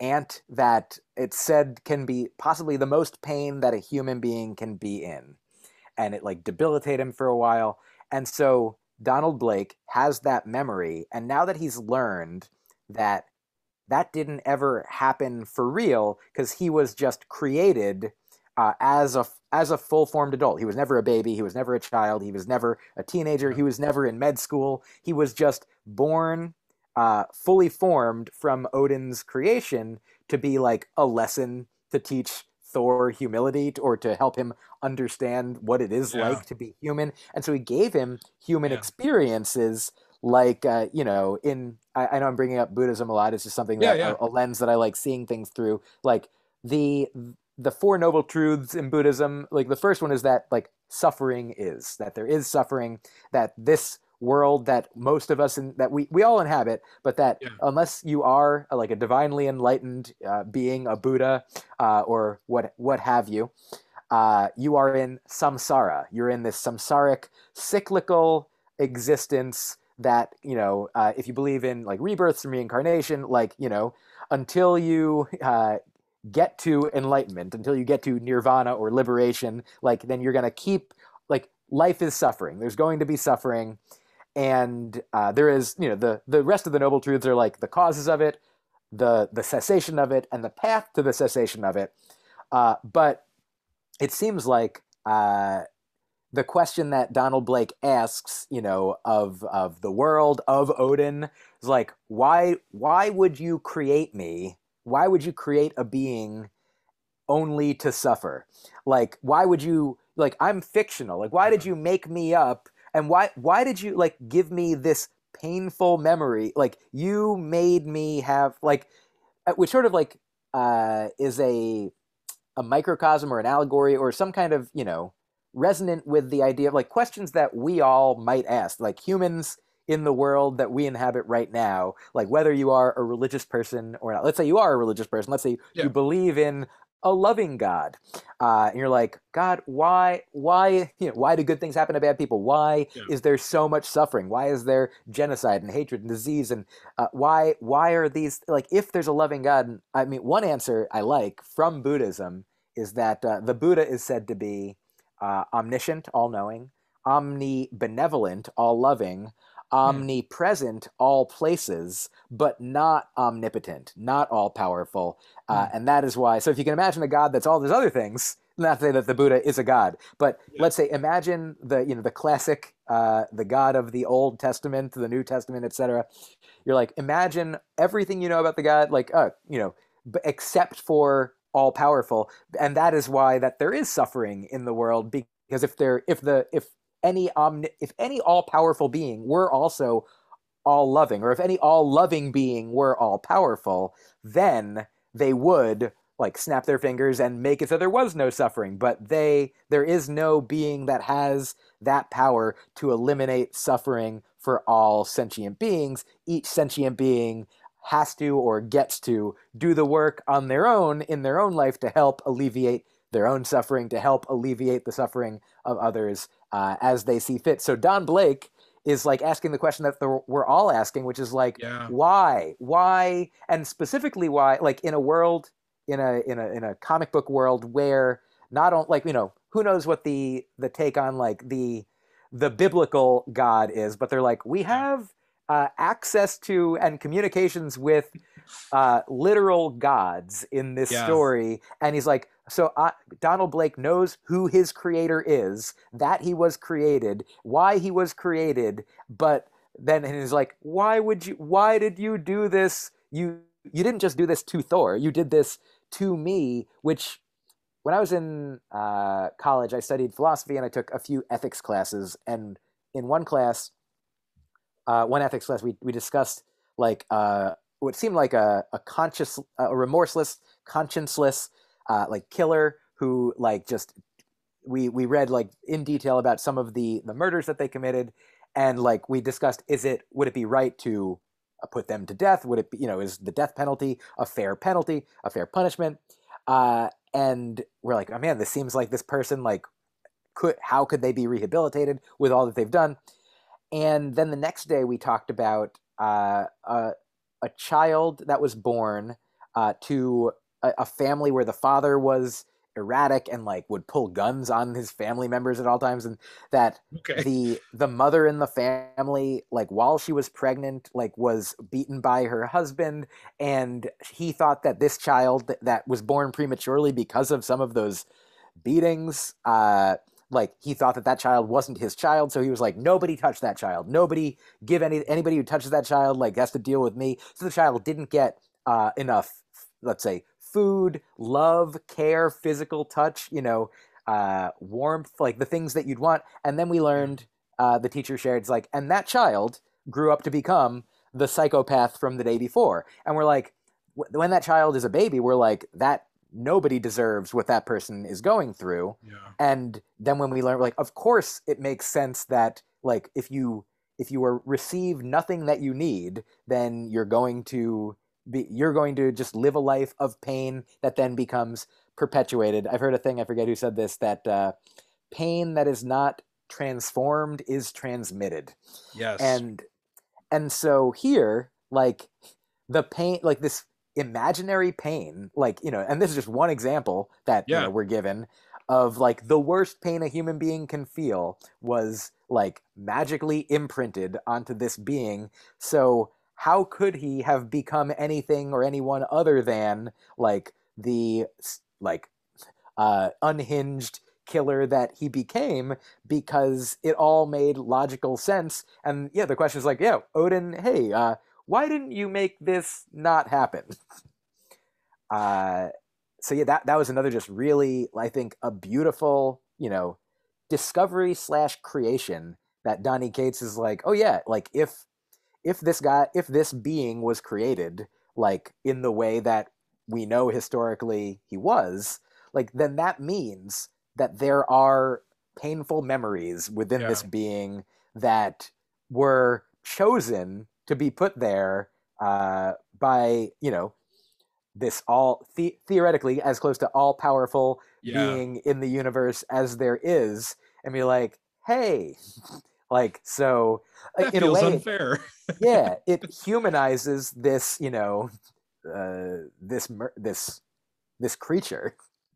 ant that it said can be possibly the most pain that a human being can be in and it like debilitate him for a while and so donald blake has that memory and now that he's learned that that didn't ever happen for real because he was just created uh, as a as a full formed adult. He was never a baby. He was never a child. He was never a teenager. He was never in med school. He was just born uh, fully formed from Odin's creation to be like a lesson to teach Thor humility or to help him understand what it is
Yeah.
like to be human. And so he gave him human
Yeah.
experiences like uh, you know in I, I know i'm bringing up buddhism a lot it's just something
Yeah,
that
yeah.
A, a lens that i like seeing things through like the the four noble truths in buddhism like the first one is that like suffering is, that there is suffering, that this world that most of us in, that we, we all inhabit, but that yeah. unless you are a, like a divinely enlightened uh, being, a Buddha, uh, or what what have you, uh, you are in samsara. You're in this samsaric cyclical existence that you know uh, if you believe in like rebirths and reincarnation like you know until you uh, get to enlightenment until you get to nirvana or liberation like then you're going to keep like life is suffering. There's going to be suffering. And uh, there is you know the the rest of the noble truths are like the causes of it the the cessation of it and the path to the cessation of it. Uh, but it seems like uh, the question that Donald Blake asks, you know, of of the world of Odin is like, why why would you create me? Why would you create a being only to suffer? Like, why would you like I'm fictional. Like, why did you make me up? And why why did you like give me this painful memory? Like, you made me have like, uh, which sort of like uh, is a a microcosm or an allegory or some kind of you know resonant with the idea of like questions that we all might ask, like humans in the world that we inhabit right now, like whether you are a religious person or not. Let's say you are a religious person. Let's say yeah. you believe in a loving God, uh, and you're like, God, why, why, you know, why do good things happen to bad people? Why yeah. is there so much suffering? Why is there genocide and hatred and disease? And uh, why, why are these like? If there's a loving God, I mean, one answer I like from Buddhism is that uh, the Buddha is said to be uh, omniscient, all knowing, omnibenevolent, all loving, hmm. omnipresent, all places, but not omnipotent, not all powerful. Uh, mm. And that is why. So if you can imagine a God that's all those other things, not to say that the Buddha is a god, but yeah. let's say imagine the you know the classic, uh, the God of the Old Testament, the New Testament, etc. You're like imagine everything you know about the God, like uh, you know, except for all powerful and that is why that there is suffering in the world because if there if the if any omni, if any all powerful being were also all loving or if any all loving being were all powerful then they would like snap their fingers and make it so there was no suffering. But they there is no being that has that power to eliminate suffering for all sentient beings. Each sentient being has to or gets to do the work on their own in their own life to help alleviate their own suffering, to help alleviate the suffering of others uh, as they see fit. So Don Blake is like asking the question that the, we're all asking, which is like, yeah. why, why, and specifically why, like in a world, in a in a in a comic book world where not only like you know who knows what the the take on like the the biblical God is, but they're like we have uh, access to and communications with uh, literal gods in this story. And he's like, so uh, Donald Blake knows who his creator is, that he was created, why he was created, but then he's like, why would you? Why did you do this? You you didn't just do this to Thor. You did this to me, which. When I was in uh, college, I studied philosophy and I took a few ethics classes. And in one class, uh, one ethics class, we, we discussed like uh, what seemed like a, a conscious, a remorseless, conscienceless, uh, like killer who like just we we read like in detail about some of the the murders that they committed, and like we discussed, is it would it be right to uh, put them to death? Would it be you know is the death penalty a fair penalty, a fair punishment? Uh, and we're like, oh man, this seems like this person like could how could they be rehabilitated with all that they've done? And then the next day, we talked about uh, a, a, child that was born uh, to a, a, family where the father was erratic and like would pull guns on his family members at all times and that okay. the the mother in the family like while she was pregnant like was beaten by her husband and he thought that this child that was born prematurely because of some of those beatings uh like he thought that that child wasn't his child so he was like nobody touch that child. Nobody give any anybody who touches that child like has to deal with me. So the child didn't get uh, enough let's say food love care physical touch you know uh, warmth like the things that you'd want. And then we learned uh, the teacher shared it's like and that child grew up to become the psychopath from the day before. And we're like when that child is a baby we're like that nobody deserves what that person is going through.
Yeah.
And then when we learn, like, of course, it makes sense that like if you if you are receive nothing that you need, then you're going to be you're going to just live a life of pain that then becomes perpetuated. I've heard a thing, I forget who said this, that uh, pain that is not transformed is transmitted.
Yes.
And and so here, like the pain, like this imaginary pain, like you know, and this is just one example that
Yeah.
you know, we're given of like the worst pain a human being can feel was like magically imprinted onto this being. So how could he have become anything or anyone other than like the like uh, unhinged killer that he became because it all made logical sense. And yeah, the question is like, yeah, Odin, hey, uh, why didn't you make this not happen? Uh, so yeah, that that was another just really, I think, a beautiful, you know, discovery slash creation that Donny Cates is like, oh yeah, like if if this guy, if this being was created like in the way that we know historically he was, like then that means that there are painful memories within
Yeah.
this being that were chosen to be put there uh, by you know this all the- theoretically as close to all powerful
yeah.
being in the universe as there is and be like hey like so uh,
that
in a
feels
way
unfair.
yeah it humanizes this you know uh this this this creature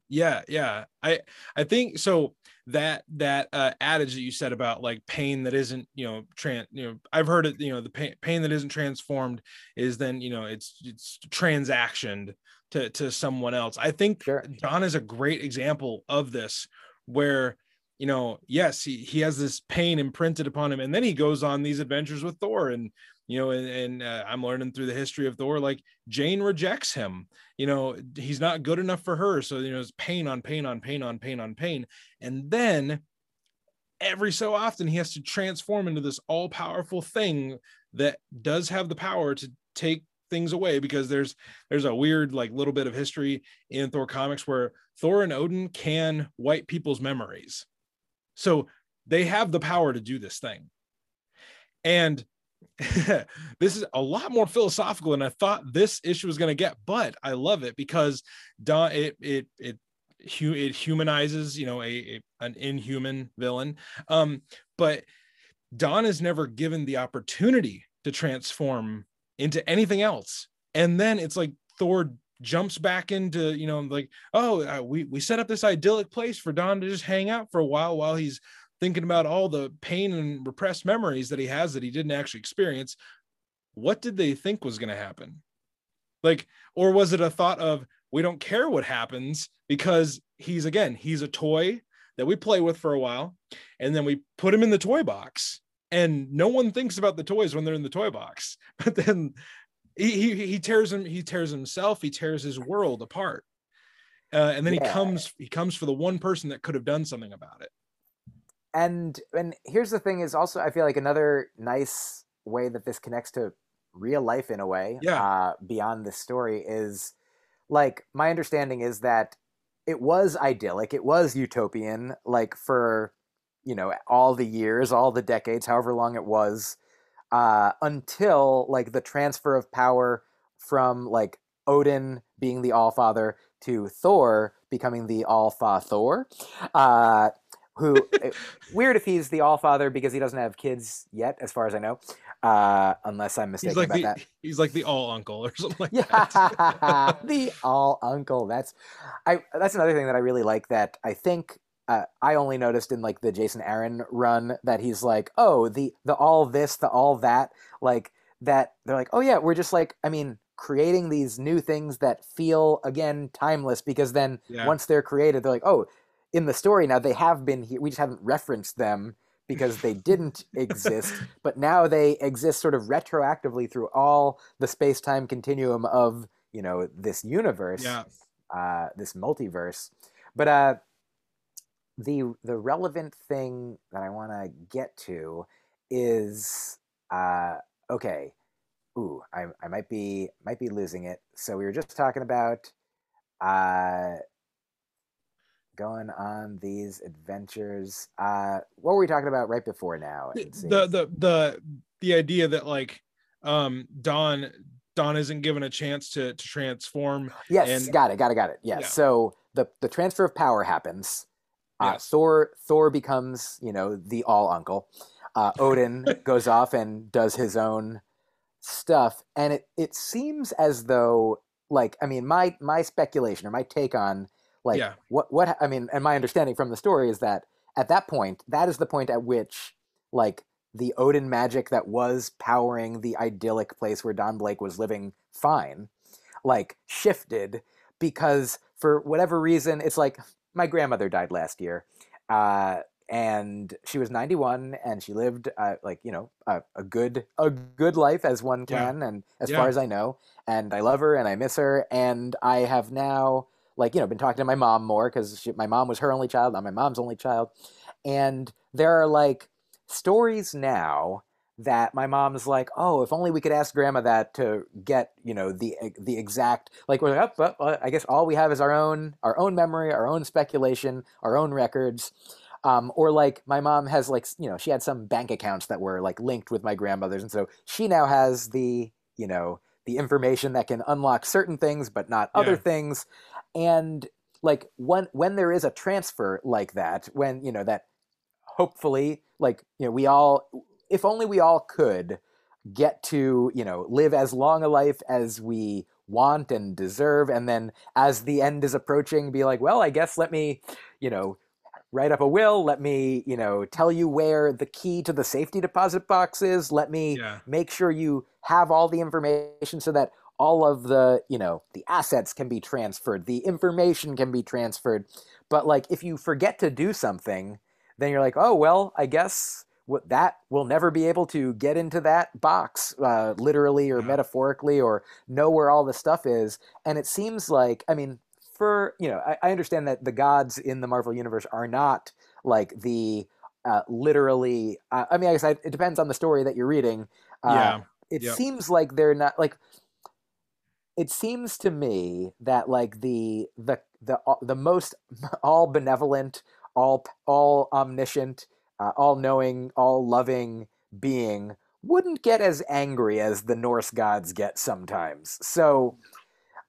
Yeah, yeah. I I think so that that uh adage that you said about like pain that isn't, you know, tran you know, I've heard it, you know, the pain pain that isn't transformed is then, you know, it's it's transactioned to to someone else. I think
Sure.
Don is a great example of this where you know, yes, he, he has this pain imprinted upon him, and then he goes on these adventures with Thor, and you know, and, and uh, I'm learning through the history of Thor, like Jane rejects him, you know he's not good enough for her. So you know it's pain on pain on pain on pain on pain. And then every so often he has to transform into this all-powerful thing that does have the power to take things away because there's there's a weird like little bit of history in Thor comics where Thor and Odin can wipe people's memories. So they have the power to do this thing. And this is a lot more philosophical than I thought this issue was going to get, but I love it because Don it it it it humanizes, you know, a, a an inhuman villain. Um, but Don is never given the opportunity to transform into anything else, and then it's like Thor jumps back into you know like oh uh, we we set up this idyllic place for Don to just hang out for a while while he's thinking about all the pain and repressed memories that he has that he didn't actually experience what did they think was going to happen? Like or was it a thought of we don't care what happens because he's again he's a toy that we play with for a while and then we put him in the toy box and no one thinks about the toys when they're in the toy box. But then he he, he tears him he tears himself he tears his world apart. Uh, and then he comes he comes for the one person that could have done something about it
and and here's the thing is also i feel like another nice way that this connects to real life in a way
Yeah.
uh, beyond this story is like my understanding is that it was idyllic it was utopian like for you know all the years all the decades however long it was uh, until like the transfer of power from like odin being the all father to thor becoming the all fa thor uh, who eh, weird if he's the all father because he doesn't have kids yet as far as i know uh, unless i'm
he's
mistaken
like
about
the
that
he's like the all uncle or something like that
yeah, the all uncle. That's I. That's another thing that I really like. That I think uh, I only noticed in like the Jason Aaron run that he's like, oh, the the all this, the all that, like that. They're like, oh yeah, we're just like, I mean, creating these new things that feel again timeless because then
Yeah.
once they're created, they're like, oh, in the story now they have been here. We just haven't referenced them because they didn't exist, but now they exist sort of retroactively through all the space time continuum of you know this universe,
yeah
uh, this multiverse. But uh, the the relevant thing that I want to get to is uh, okay. Ooh, I, I might be might be losing it. So we were just talking about uh, going on these adventures. Uh, what were we talking about right before now?
The the the the idea that like um Don Don isn't given a chance to to transform.
Yes, and, got it, got it, got it. Yes. Yeah. So the the transfer of power happens. Uh, yes. Thor Thor becomes you know the all uncle. Uh, Odin goes off and does his own stuff, and it it seems as though like I mean my my speculation or my take on like yeah. what what I mean and my understanding from the story is that at that point that is the point at which like the Odin magic that was powering the idyllic place where Don Blake was living fine like shifted because for whatever reason it's like my grandmother died last year uh, and she was 91 and she lived uh, like you know a, a, good a good life as one can yeah. and as yeah. far as i know and i love her and i miss her and i have now like you know been talking to my mom more because my mom was her only child i'm my mom's only child and there are like stories now that my mom's like, oh, if only we could ask grandma that to get, you know, the the exact like we're like, oh, I guess all we have is our own our own memory, our own speculation, our own records. Um, or like my mom has like you know she had some bank accounts that were like linked with my grandmother's and so she now has the you know the information that can unlock certain things but not other yeah. things and like when when there is a transfer like that when you know that hopefully like you know we all if only we all could get to you know live as long a life as we want and deserve and then as the end is approaching be like well i guess let me you know write up a will. Let me, you know, tell you where the key to the safety deposit box is. Let me yeah. make sure you have all the information so that all of the, you know, the assets can be transferred, the information can be transferred. But like if you forget to do something, then you're like, oh well, I guess what that will never be able to get into that box, uh, literally or metaphorically, or know where all the stuff is. And it seems like, I mean, for you know, I, I, understand that the gods in the Marvel universe are not like the uh, literally. Uh, I mean, I guess I, it depends on the story that you're reading. Uh, yeah. It yep. seems like they're not like. It seems to me that like the the the the most all benevolent, all all omniscient, uh, all knowing, all loving being wouldn't get as angry as the Norse gods get sometimes. So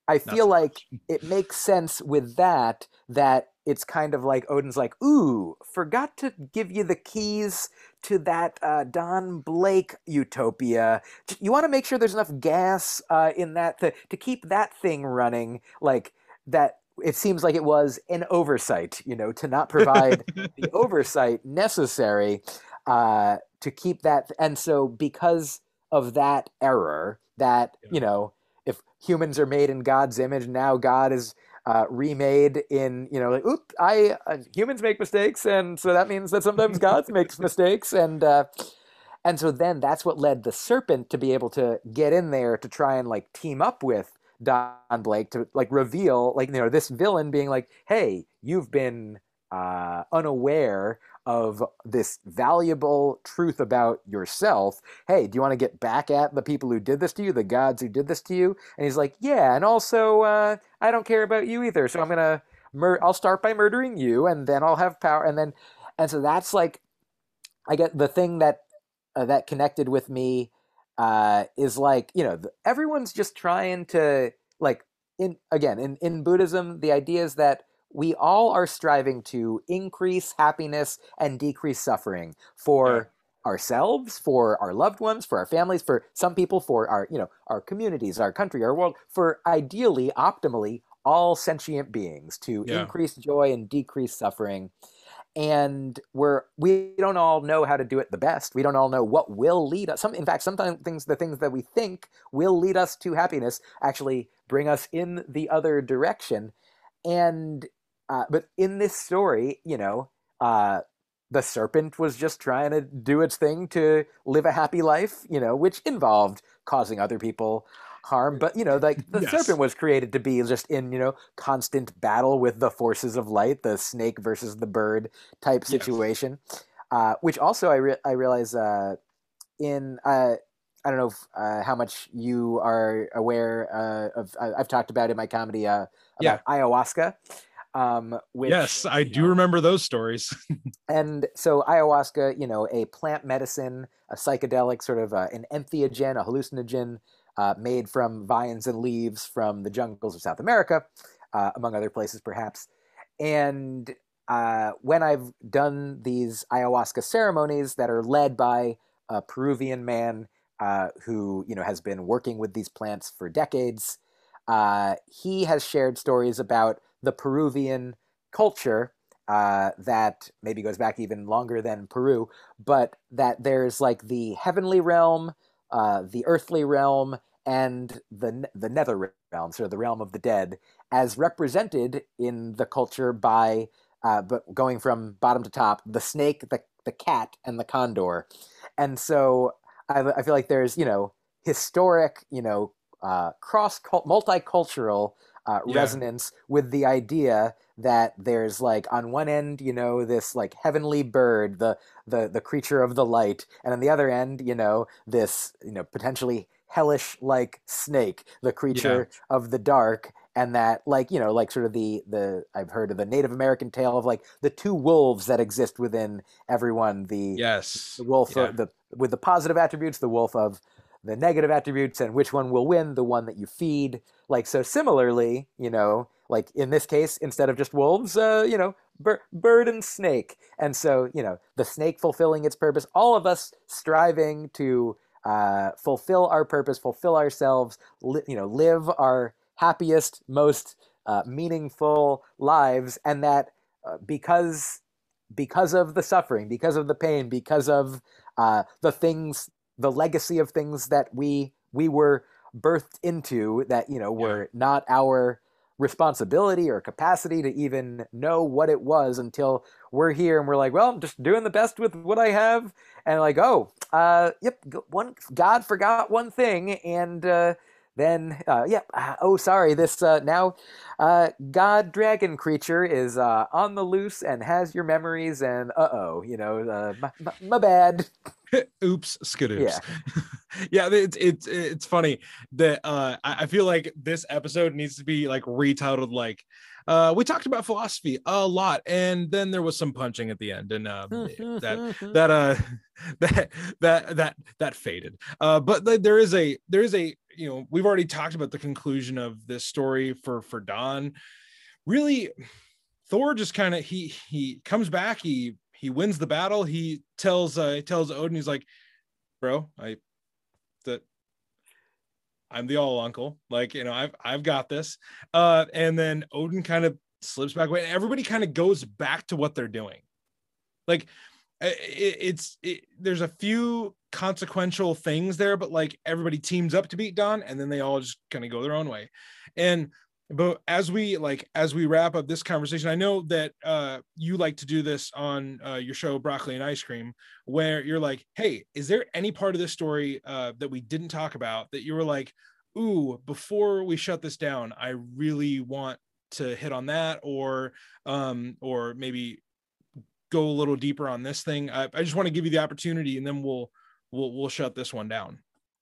I feel so like it makes sense with that that it's kind of like Odin's like, ooh, forgot to give you the keys to that uh, Don Blake utopia. You want to make sure there's enough gas uh, in that to, to keep that thing running. Like that, it seems like it was an oversight, you know, to not provide the oversight necessary uh, to keep that. And so, because of that error, that, yeah. you know, if humans are made in God's image, now God is uh, remade in you know like oop I uh, humans make mistakes, and so that means that sometimes God makes mistakes, and uh, and so then that's what led the serpent to be able to get in there to try and like team up with Don Blake to like reveal like you know this villain being like, hey, you've been uh, unaware of this valuable truth about yourself. Hey, do you want to get back at the people who did this to you, the gods who did this to you? And he's like, yeah, and also uh, I don't care about you either, so I'm gonna mur- I'll start by murdering you, and then I'll have power, and then and so that's like I get the thing that uh, that connected with me uh, is like you know everyone's just trying to like in again in in Buddhism the idea is that we all are striving to increase happiness and decrease suffering for ourselves, for our loved ones, for our families, for some people, for our, you know, our communities, our country, our world, for ideally, optimally, all sentient beings to yeah. increase joy and decrease suffering. And we're we don't all know how to do it the best. We don't all know what will lead us. Some in fact sometimes things the things that we think will lead us to happiness actually bring us in the other direction. And uh, but in this story, you know, uh, the serpent was just trying to do its thing to live a happy life, you know, which involved causing other people harm. But you know, like the yes. serpent was created to be just in you know constant battle with the forces of light, the snake versus the bird type situation. Yes. Uh, which also I re- I realize uh, in uh, I don't know if, uh, how much you are aware uh, of. I've talked about in my comedy uh, about
Yeah.
ayahuasca. Um, which,
yes, I do
know,
remember those stories.
and so ayahuasca, you know, a plant medicine, a psychedelic, sort of uh, an entheogen, a hallucinogen uh, made from vines and leaves from the jungles of South America, uh, among other places, perhaps. And uh, when I've done these ayahuasca ceremonies that are led by a Peruvian man uh, who, you know, has been working with these plants for decades, uh, he has shared stories about the Peruvian culture uh, that maybe goes back even longer than Peru, but that there's like the heavenly realm, uh, the earthly realm, and the the nether realm, sort of the realm of the dead, as represented in the culture by, uh, but going from bottom to top, the snake, the the cat, and the condor, and so I, I feel like there's you know historic, you know, uh, cross multicultural uh,
Yeah.
resonance with the idea that there's like on one end you know this like heavenly bird the the the creature of the light and on the other end you know this you know potentially hellish like snake the creature of the dark and that like you know like sort of the the i've heard of the native american tale of like the two wolves that exist within everyone the
yes.
the wolf
Yeah.
of the with the positive attributes the wolf of the negative attributes and which one will win the one that you feed. Like so similarly you know like in this case instead of just wolves uh you know bir- bird and snake. And so you know the snake fulfilling its purpose all of us striving to uh fulfill our purpose fulfill ourselves li- you know live our happiest most uh, meaningful lives. And that uh, because because of the suffering because of the pain because of uh, the things the legacy of things that we we were birthed into that you know were not our responsibility or capacity to even know what it was until we're here and we're like well i'm just doing the best with what i have. And like oh uh yep one god forgot one thing and uh then uh yep uh, oh sorry this uh now uh god dragon creature is uh on the loose and has your memories and uh-oh you know uh, my, my, my bad.
Oops skadoops
Yeah.
yeah it's it's it's funny that uh i I feel like this episode needs to be like retitled like uh we talked about philosophy a lot and then there was some punching at the end and uh that that uh that that that that faded. Uh but there is a there is a you know we've already talked about the conclusion of this story for for don. Really thor just kind of he he comes back he he wins the battle. He tells uh he tells odin he's like bro i that i'm the all uncle. Like you know i've i've got this. Uh and then odin kind of slips back away. And everybody kind of goes back to what they're doing. Like it, it's it, there's a few consequential things there but like everybody teams up to beat don and then they all just kind of go their own way. And but as we like as we wrap up this conversation i know that uh you like to do this on uh, your show broccoli and ice cream where you're like hey is there any part of this story uh that we didn't talk about that you were like ooh before we shut this down i really want to hit on that or um or maybe go a little deeper on this thing? I, I just want to give you the opportunity and then we'll we'll we'll shut this one down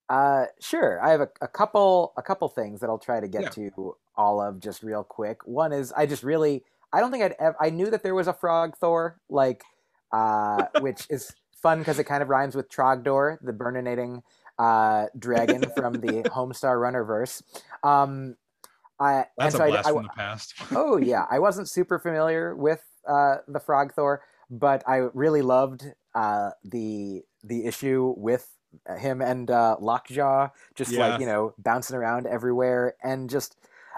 Uh, sure. I have a, a couple a couple things that I'll try to get
Yeah.
to all of just real quick. One is I just really I don't think I'd ever I knew that there was a frog Thor like uh, which is fun because it kind of rhymes with Trogdor, the burninating uh, dragon from the Homestar Runner verse. Um, I,
that's
and
a
so I-
blast
I-
from the past
oh yeah, I wasn't super familiar with uh, the Frog Thor, but I really loved uh, the the issue with him and uh, Lockjaw, just
Yeah.
like you know bouncing around everywhere, and just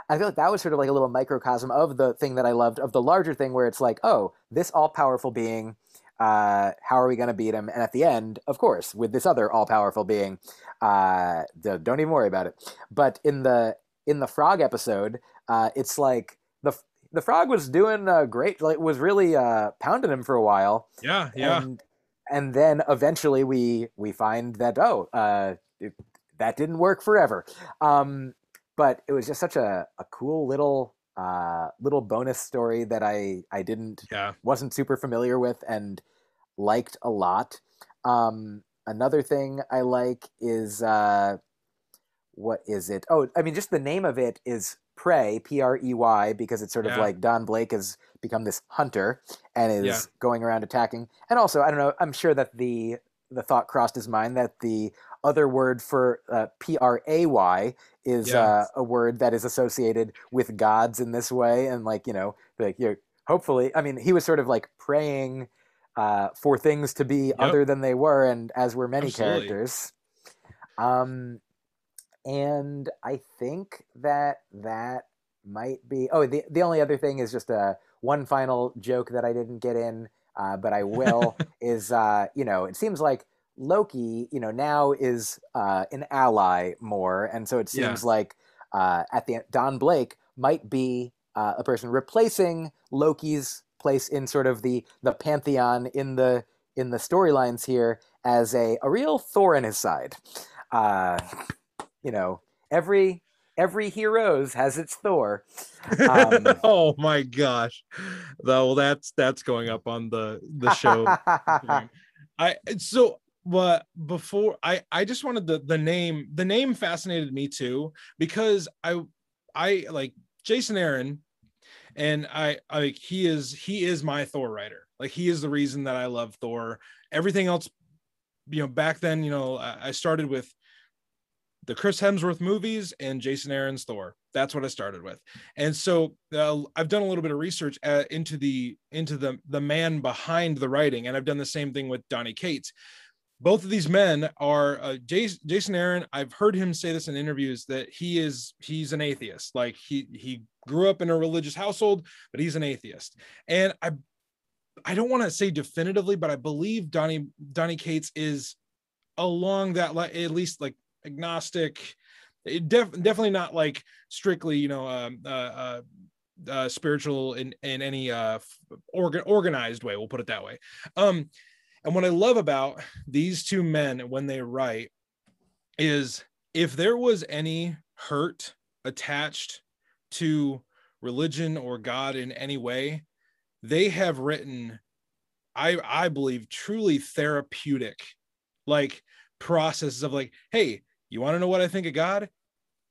I feel like that was sort of like a little microcosm of the thing that I loved of the larger thing, where it's like, oh, this all powerful being. Uh, how are we going to beat him? And at the end, of course, with this other all-powerful being, uh, don't even worry about it. But in the in the frog episode, uh, it's like the the frog was doing uh, great, like was really uh, pounding him for a while,
yeah yeah
and and then eventually we we find that oh uh, it, that didn't work forever. Um, but it was just such a, a cool little uh, little bonus story that I I didn't
yeah
wasn't super familiar with and liked a lot. Um, another thing I like is uh, what is it? Oh, I mean, just the name of it is Prey, P R E Y, because it's sort of
Yeah.
like Don Blake has become this hunter and is
Yeah.
going around attacking. And also, I don't know, I'm sure that the the thought crossed his mind that the other word for uh, P R A Y is
Yeah.
uh, a word that is associated with gods in this way, and like you know, like you hopefully, I mean, he was sort of like praying uh, for things to be other than they were, and as were many
Absolutely.
characters. Um, and I think that that might be. Oh, the the only other thing is just a one final joke that I didn't get in, uh, but I will. is uh, you know, it seems like Loki, you know, now is uh, an ally more, and so it
Yeah.
seems like uh, at the Don Blake might be uh, a person replacing Loki's place in sort of the the pantheon in the in the storylines here as a a real Thor in his side. You know, every every heroes has its Thor. Um,
oh my gosh. Though that's that's going up on the the show. I so but before I I just wanted the the name the name fascinated me too because I I like Jason Aaron and I I like he is he is my Thor writer. Like he is the reason that I love Thor. Everything else you know back then, you know, I started with the Chris Hemsworth movies and Jason Aaron's Thor. That's what I started with. And so uh, I've done a little bit of research uh, into the into the the man behind the writing, and I've done the same thing with Donny Cates. Both of these men are uh, Jason, Jason Aaron. I've heard him say this in interviews that he is he's an atheist. Like he he grew up in a religious household, but he's an atheist. And I I don't want to say definitively, but I believe Donny Donny Cates is along that at least like agnostic. Def- definitely not like strictly you know um, uh, uh, uh, spiritual in in any uh organ- organized way we'll put it that way. Um and what i love about these two men when they write is if there was any hurt attached to religion or god in any way they have written i i believe truly therapeutic like processes of like hey you want to know what i think of god?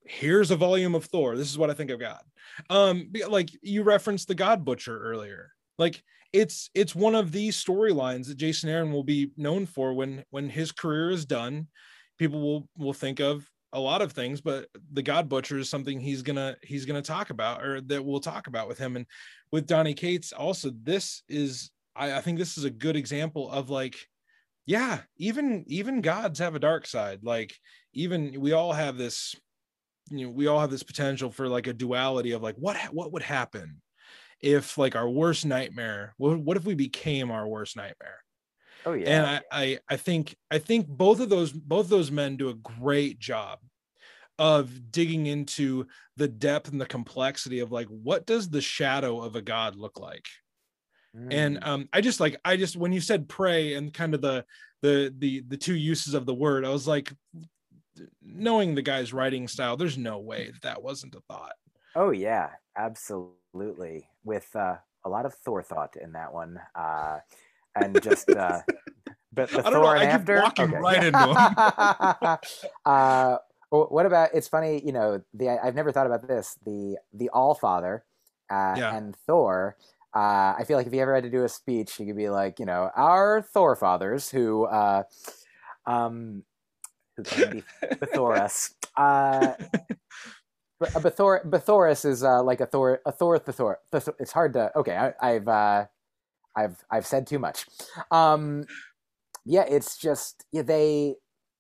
Here's a volume of thor. This is what i think of god. Um like you referenced the god butcher earlier. Like it's it's one of these storylines that jason aaron will be known for when when his career is done. People will will think of a lot of things but the god butcher is something he's gonna he's gonna talk about or that we'll talk about with him. And with donny cates also this is I, I think this is a good example of like yeah even even gods have a dark side. Like even we all have this you know we all have this potential for like a duality of like what what would happen if like our worst nightmare what, what if we became our worst nightmare?
Oh yeah.
and I, I i think i think both of those both of those men do a great job of digging into the depth and the complexity of like what does the shadow of a god look like and
Mm.
um i just like i just when you said pray and kind of the the the the two uses of the word i was like knowing the guy's writing style there's no way that that wasn't a thought
Oh yeah, absolutely. With uh, a lot of Thor thought in that one, uh, and just uh, but the
I know,
Thor
I
and
keep
after.
walking
Okay.
right into
uh, wh- what about? It's funny, you know. The I've never thought about this. The the All Father uh,
Yeah.
and Thor. Uh, I feel like if you ever had to do a speech, you could be like, you know, our Thor fathers who, uh, um, who can be Bethoras. Uh, but uh, Bethor Bethoras is uh, like a Thor a Thor Thor. Thor- It's hard to okay. I, I've uh, I've I've said too much. Um, yeah, it's just yeah, they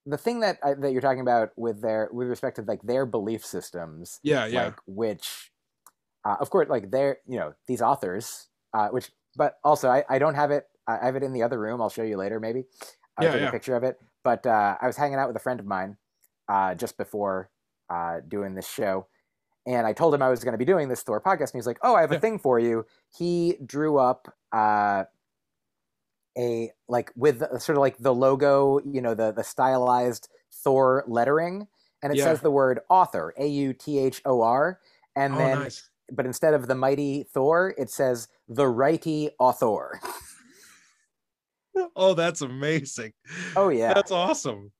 the thing that I, that you're talking about with their with respect to like their belief systems,
yeah yeah
like which, uh, of course, like they're you know these authors, uh, which but also I, I don't have it. I have it in the other room. I'll show you later, maybe. I'll
Yeah,
take
yeah.
a picture of it. But uh, I was hanging out with a friend of mine uh, just before uh, doing this show. And I told him I was going to be doing this Thor podcast. And he's like, Oh, I have a thing for you. He drew up uh, a, like, with sort of like the logo, you know, the, the stylized Thor lettering. And it
Yeah.
says the word author, A U T H O R. And
oh
then,
nice
but instead of the mighty Thor, it says the righty author.
oh, that's amazing.
Oh yeah,
that's awesome.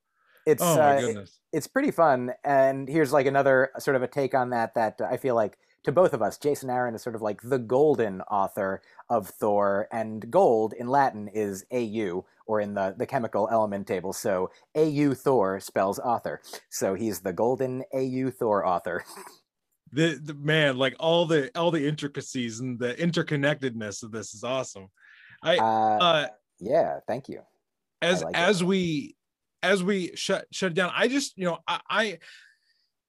It's oh my uh, goodness. It, it's pretty fun. And here's like another sort of a take on that that I feel like to both of us, Jason Aaron is sort of like the golden author of Thor, and gold in Latin is AU, or in the, the chemical element table. So AU Thor spells author. So he's the golden AU Thor author.
The, the man, like all the all the intricacies and the interconnectedness of this is awesome. I uh, uh
yeah, thank you.
As like as it. we as we shut shut down, I just you know I, I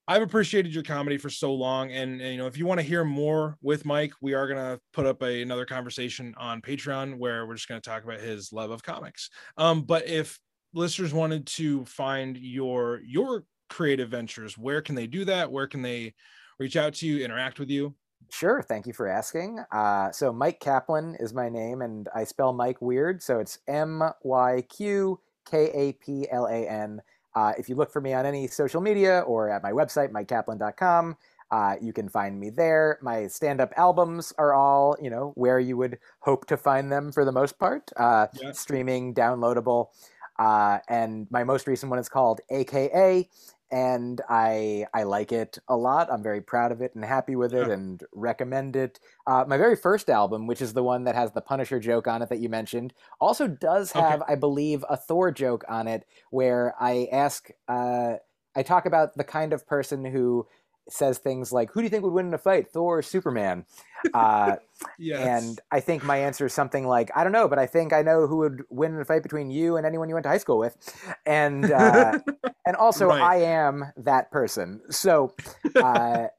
I've appreciated your comedy for so long, and, and you know if you want to hear more with Myq, we are gonna put up a, another conversation on Patreon where we're just gonna talk about his love of comics. Um, but if listeners wanted to find your your creative ventures, where can they do that? Where can they reach out to you, interact with you?
Sure. Thank you for asking. Uh, so Myq Kaplan is my name, and I spell Myq weird, so it's M Y Q K A P L A N. Uh, if you look for me on any social media or at my website, myqkaplan.com, uh, you can find me there. My stand-up albums are all, you know, where you would hope to find them for the most part. Uh, yeah. Streaming, downloadable. Uh, and my most recent one is called AKA, and I I like it a lot. I'm very proud of it and happy with it, yeah. and recommend it. Uh, my very first album, which is the one that has the Punisher joke on it that you mentioned, also does have, okay. I believe, a Thor joke on it, where I ask, uh, I talk about the kind of person who says things like, "Who do you think would win in a fight, Thor or Superman?" Uh, yes. And I think my answer is something like, "I don't know, but I think I know who would win in a fight between you and anyone you went to high school with." And uh, and also, right. I am that person. So. Uh,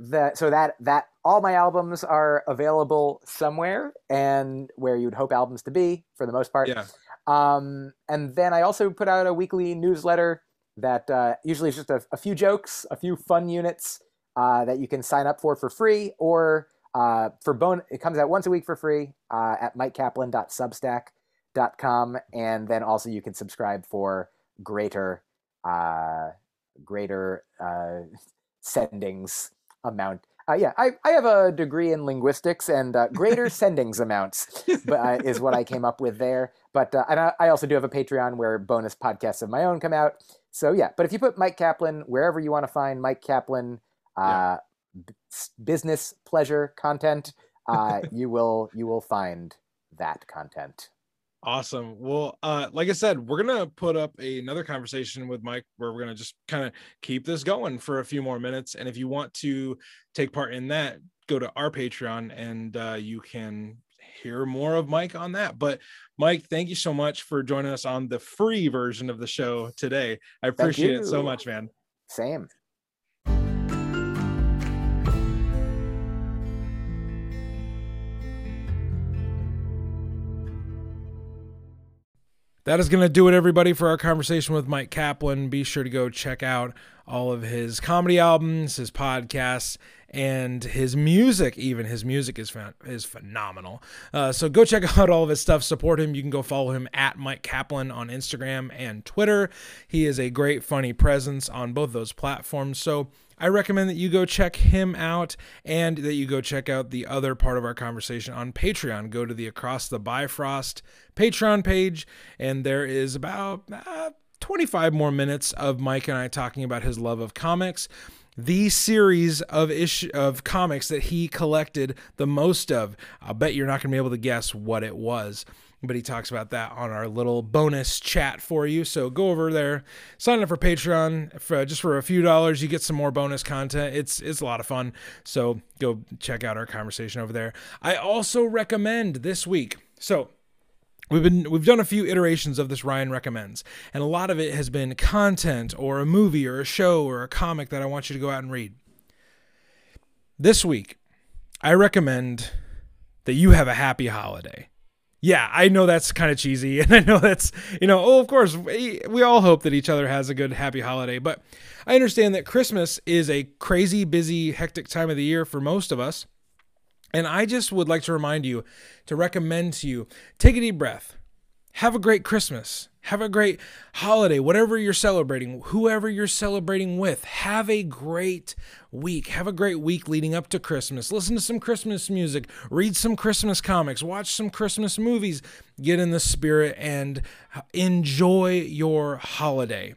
that so that that all my albums are available somewhere and where you'd hope albums to be for the most part.
Yeah.
Um, and then I also put out a weekly newsletter that uh, usually is just a, a, few jokes, a few fun units uh, that you can sign up for for free, or uh, for bone. It comes out once a week for free uh, at myqkaplan.substack.com and then also you can subscribe for greater, uh, greater uh, sendings amount. Uh, yeah, I, I have a degree in linguistics and uh, greater sendings amounts but, uh, is what I came up with there. But and I, I, also do have a Patreon where bonus podcasts of my own come out. So yeah, but if you put Myq Kaplan wherever you want to find Myq Kaplan uh, yeah. b- business pleasure content, uh, you will you will find that content.
Awesome. Well, uh, like I said, we're gonna put up a, another conversation with Myq where we're gonna just kind of keep this going for a few more minutes. And if you want to take part in that, go to our Patreon and uh, you can hear more of Myq on that. But Myq, thank you so much for joining us on the free version of the show today. I appreciate it so much, man.
Same.
That is going to do it, everybody, for our conversation with Myq Kaplan. Be sure to go check out all of his comedy albums, his podcasts, and his music even. His music is is phenomenal. Uh, so go check out all of his stuff. Support him. You can go follow him at Myq kaplan on instagram and twitter. He is a great funny presence on both those platforms. So I recommend that you go check him out and that you go check out the other part of our conversation on Patreon. Go to the Across the Bifrost Patreon page, and there is about uh, 25 more minutes of Myq and I talking about his love of comics the series of issue of comics that he collected the most of. I'll bet you're not going to be able to guess what it was. But he talks about that on our little bonus chat for you. So go over there, sign up for Patreon for uh, just for a few dollars. You get some more bonus content. It's it's a lot of fun. So go check out our conversation over there. I also recommend this week. So We've been we've done a few iterations of this Ryan recommends, and a lot of it has been content or a movie or a show or a comic that I want you to go out and read. This week, I recommend that you have a happy holiday. Yeah, I know that's kind of cheesy, and I know that's, you know, oh, of course, we, we all hope that each other has a good, happy holiday, but I understand that Christmas is a crazy, busy, hectic time of the year for most of us. And I just would like to remind you to recommend to you take a deep breath, have a great Christmas. Have a great holiday, whatever you're celebrating, whoever you're celebrating with. Have a great week. Have a great week leading up to Christmas. Listen to some Christmas music, read some Christmas comics, watch some Christmas movies, get in the spirit, and enjoy your holiday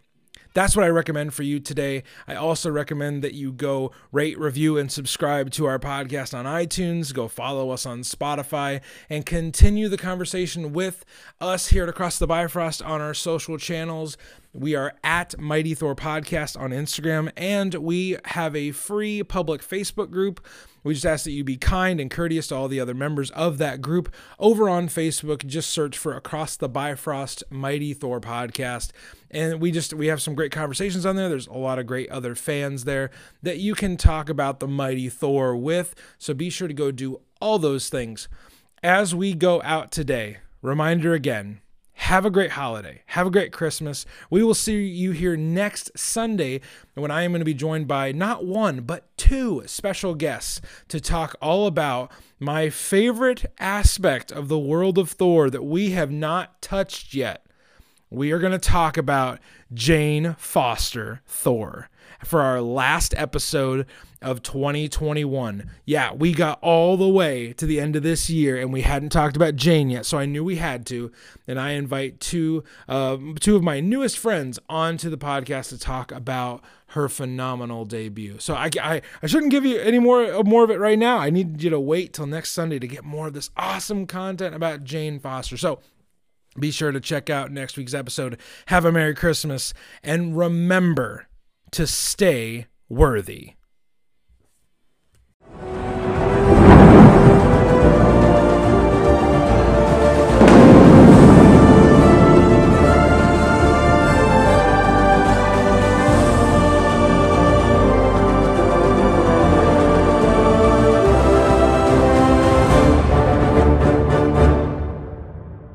that's what I recommend for you today. I also recommend that you go rate, review, and subscribe to our podcast on iTunes. Go follow us on Spotify and continue the conversation with us here at Across the Bifrost on our social channels. We are at Mighty Thor Podcast on Instagram, and we have a free public Facebook group. We just ask that you be kind and courteous to all the other members of that group. Over on Facebook, just search for Across the Bifrost Mighty Thor Podcast. And we just we have some great conversations on there. There's a lot of great other fans there that you can talk about the Mighty Thor with. So be sure to go do all those things. As we go out today, reminder again have a great holiday. Have a great Christmas. We will see you here next Sunday when I am going to be joined by not one, but two special guests to talk all about my favorite aspect of the world of Thor that we have not touched yet. We are going to talk about Jane Foster Thor for our last episode of 2021. Yeah, we got all the way to the end of this year and we hadn't talked about Jane yet, so I knew we had to. And I invite two uh, two of my newest friends onto the podcast to talk about her phenomenal debut. So I, I, I shouldn't give you any more more of it right now. I need you to wait till next Sunday to get more of this awesome content about Jane Foster. So be sure to check out next week's episode. Have a Merry Christmas and remember to stay worthy.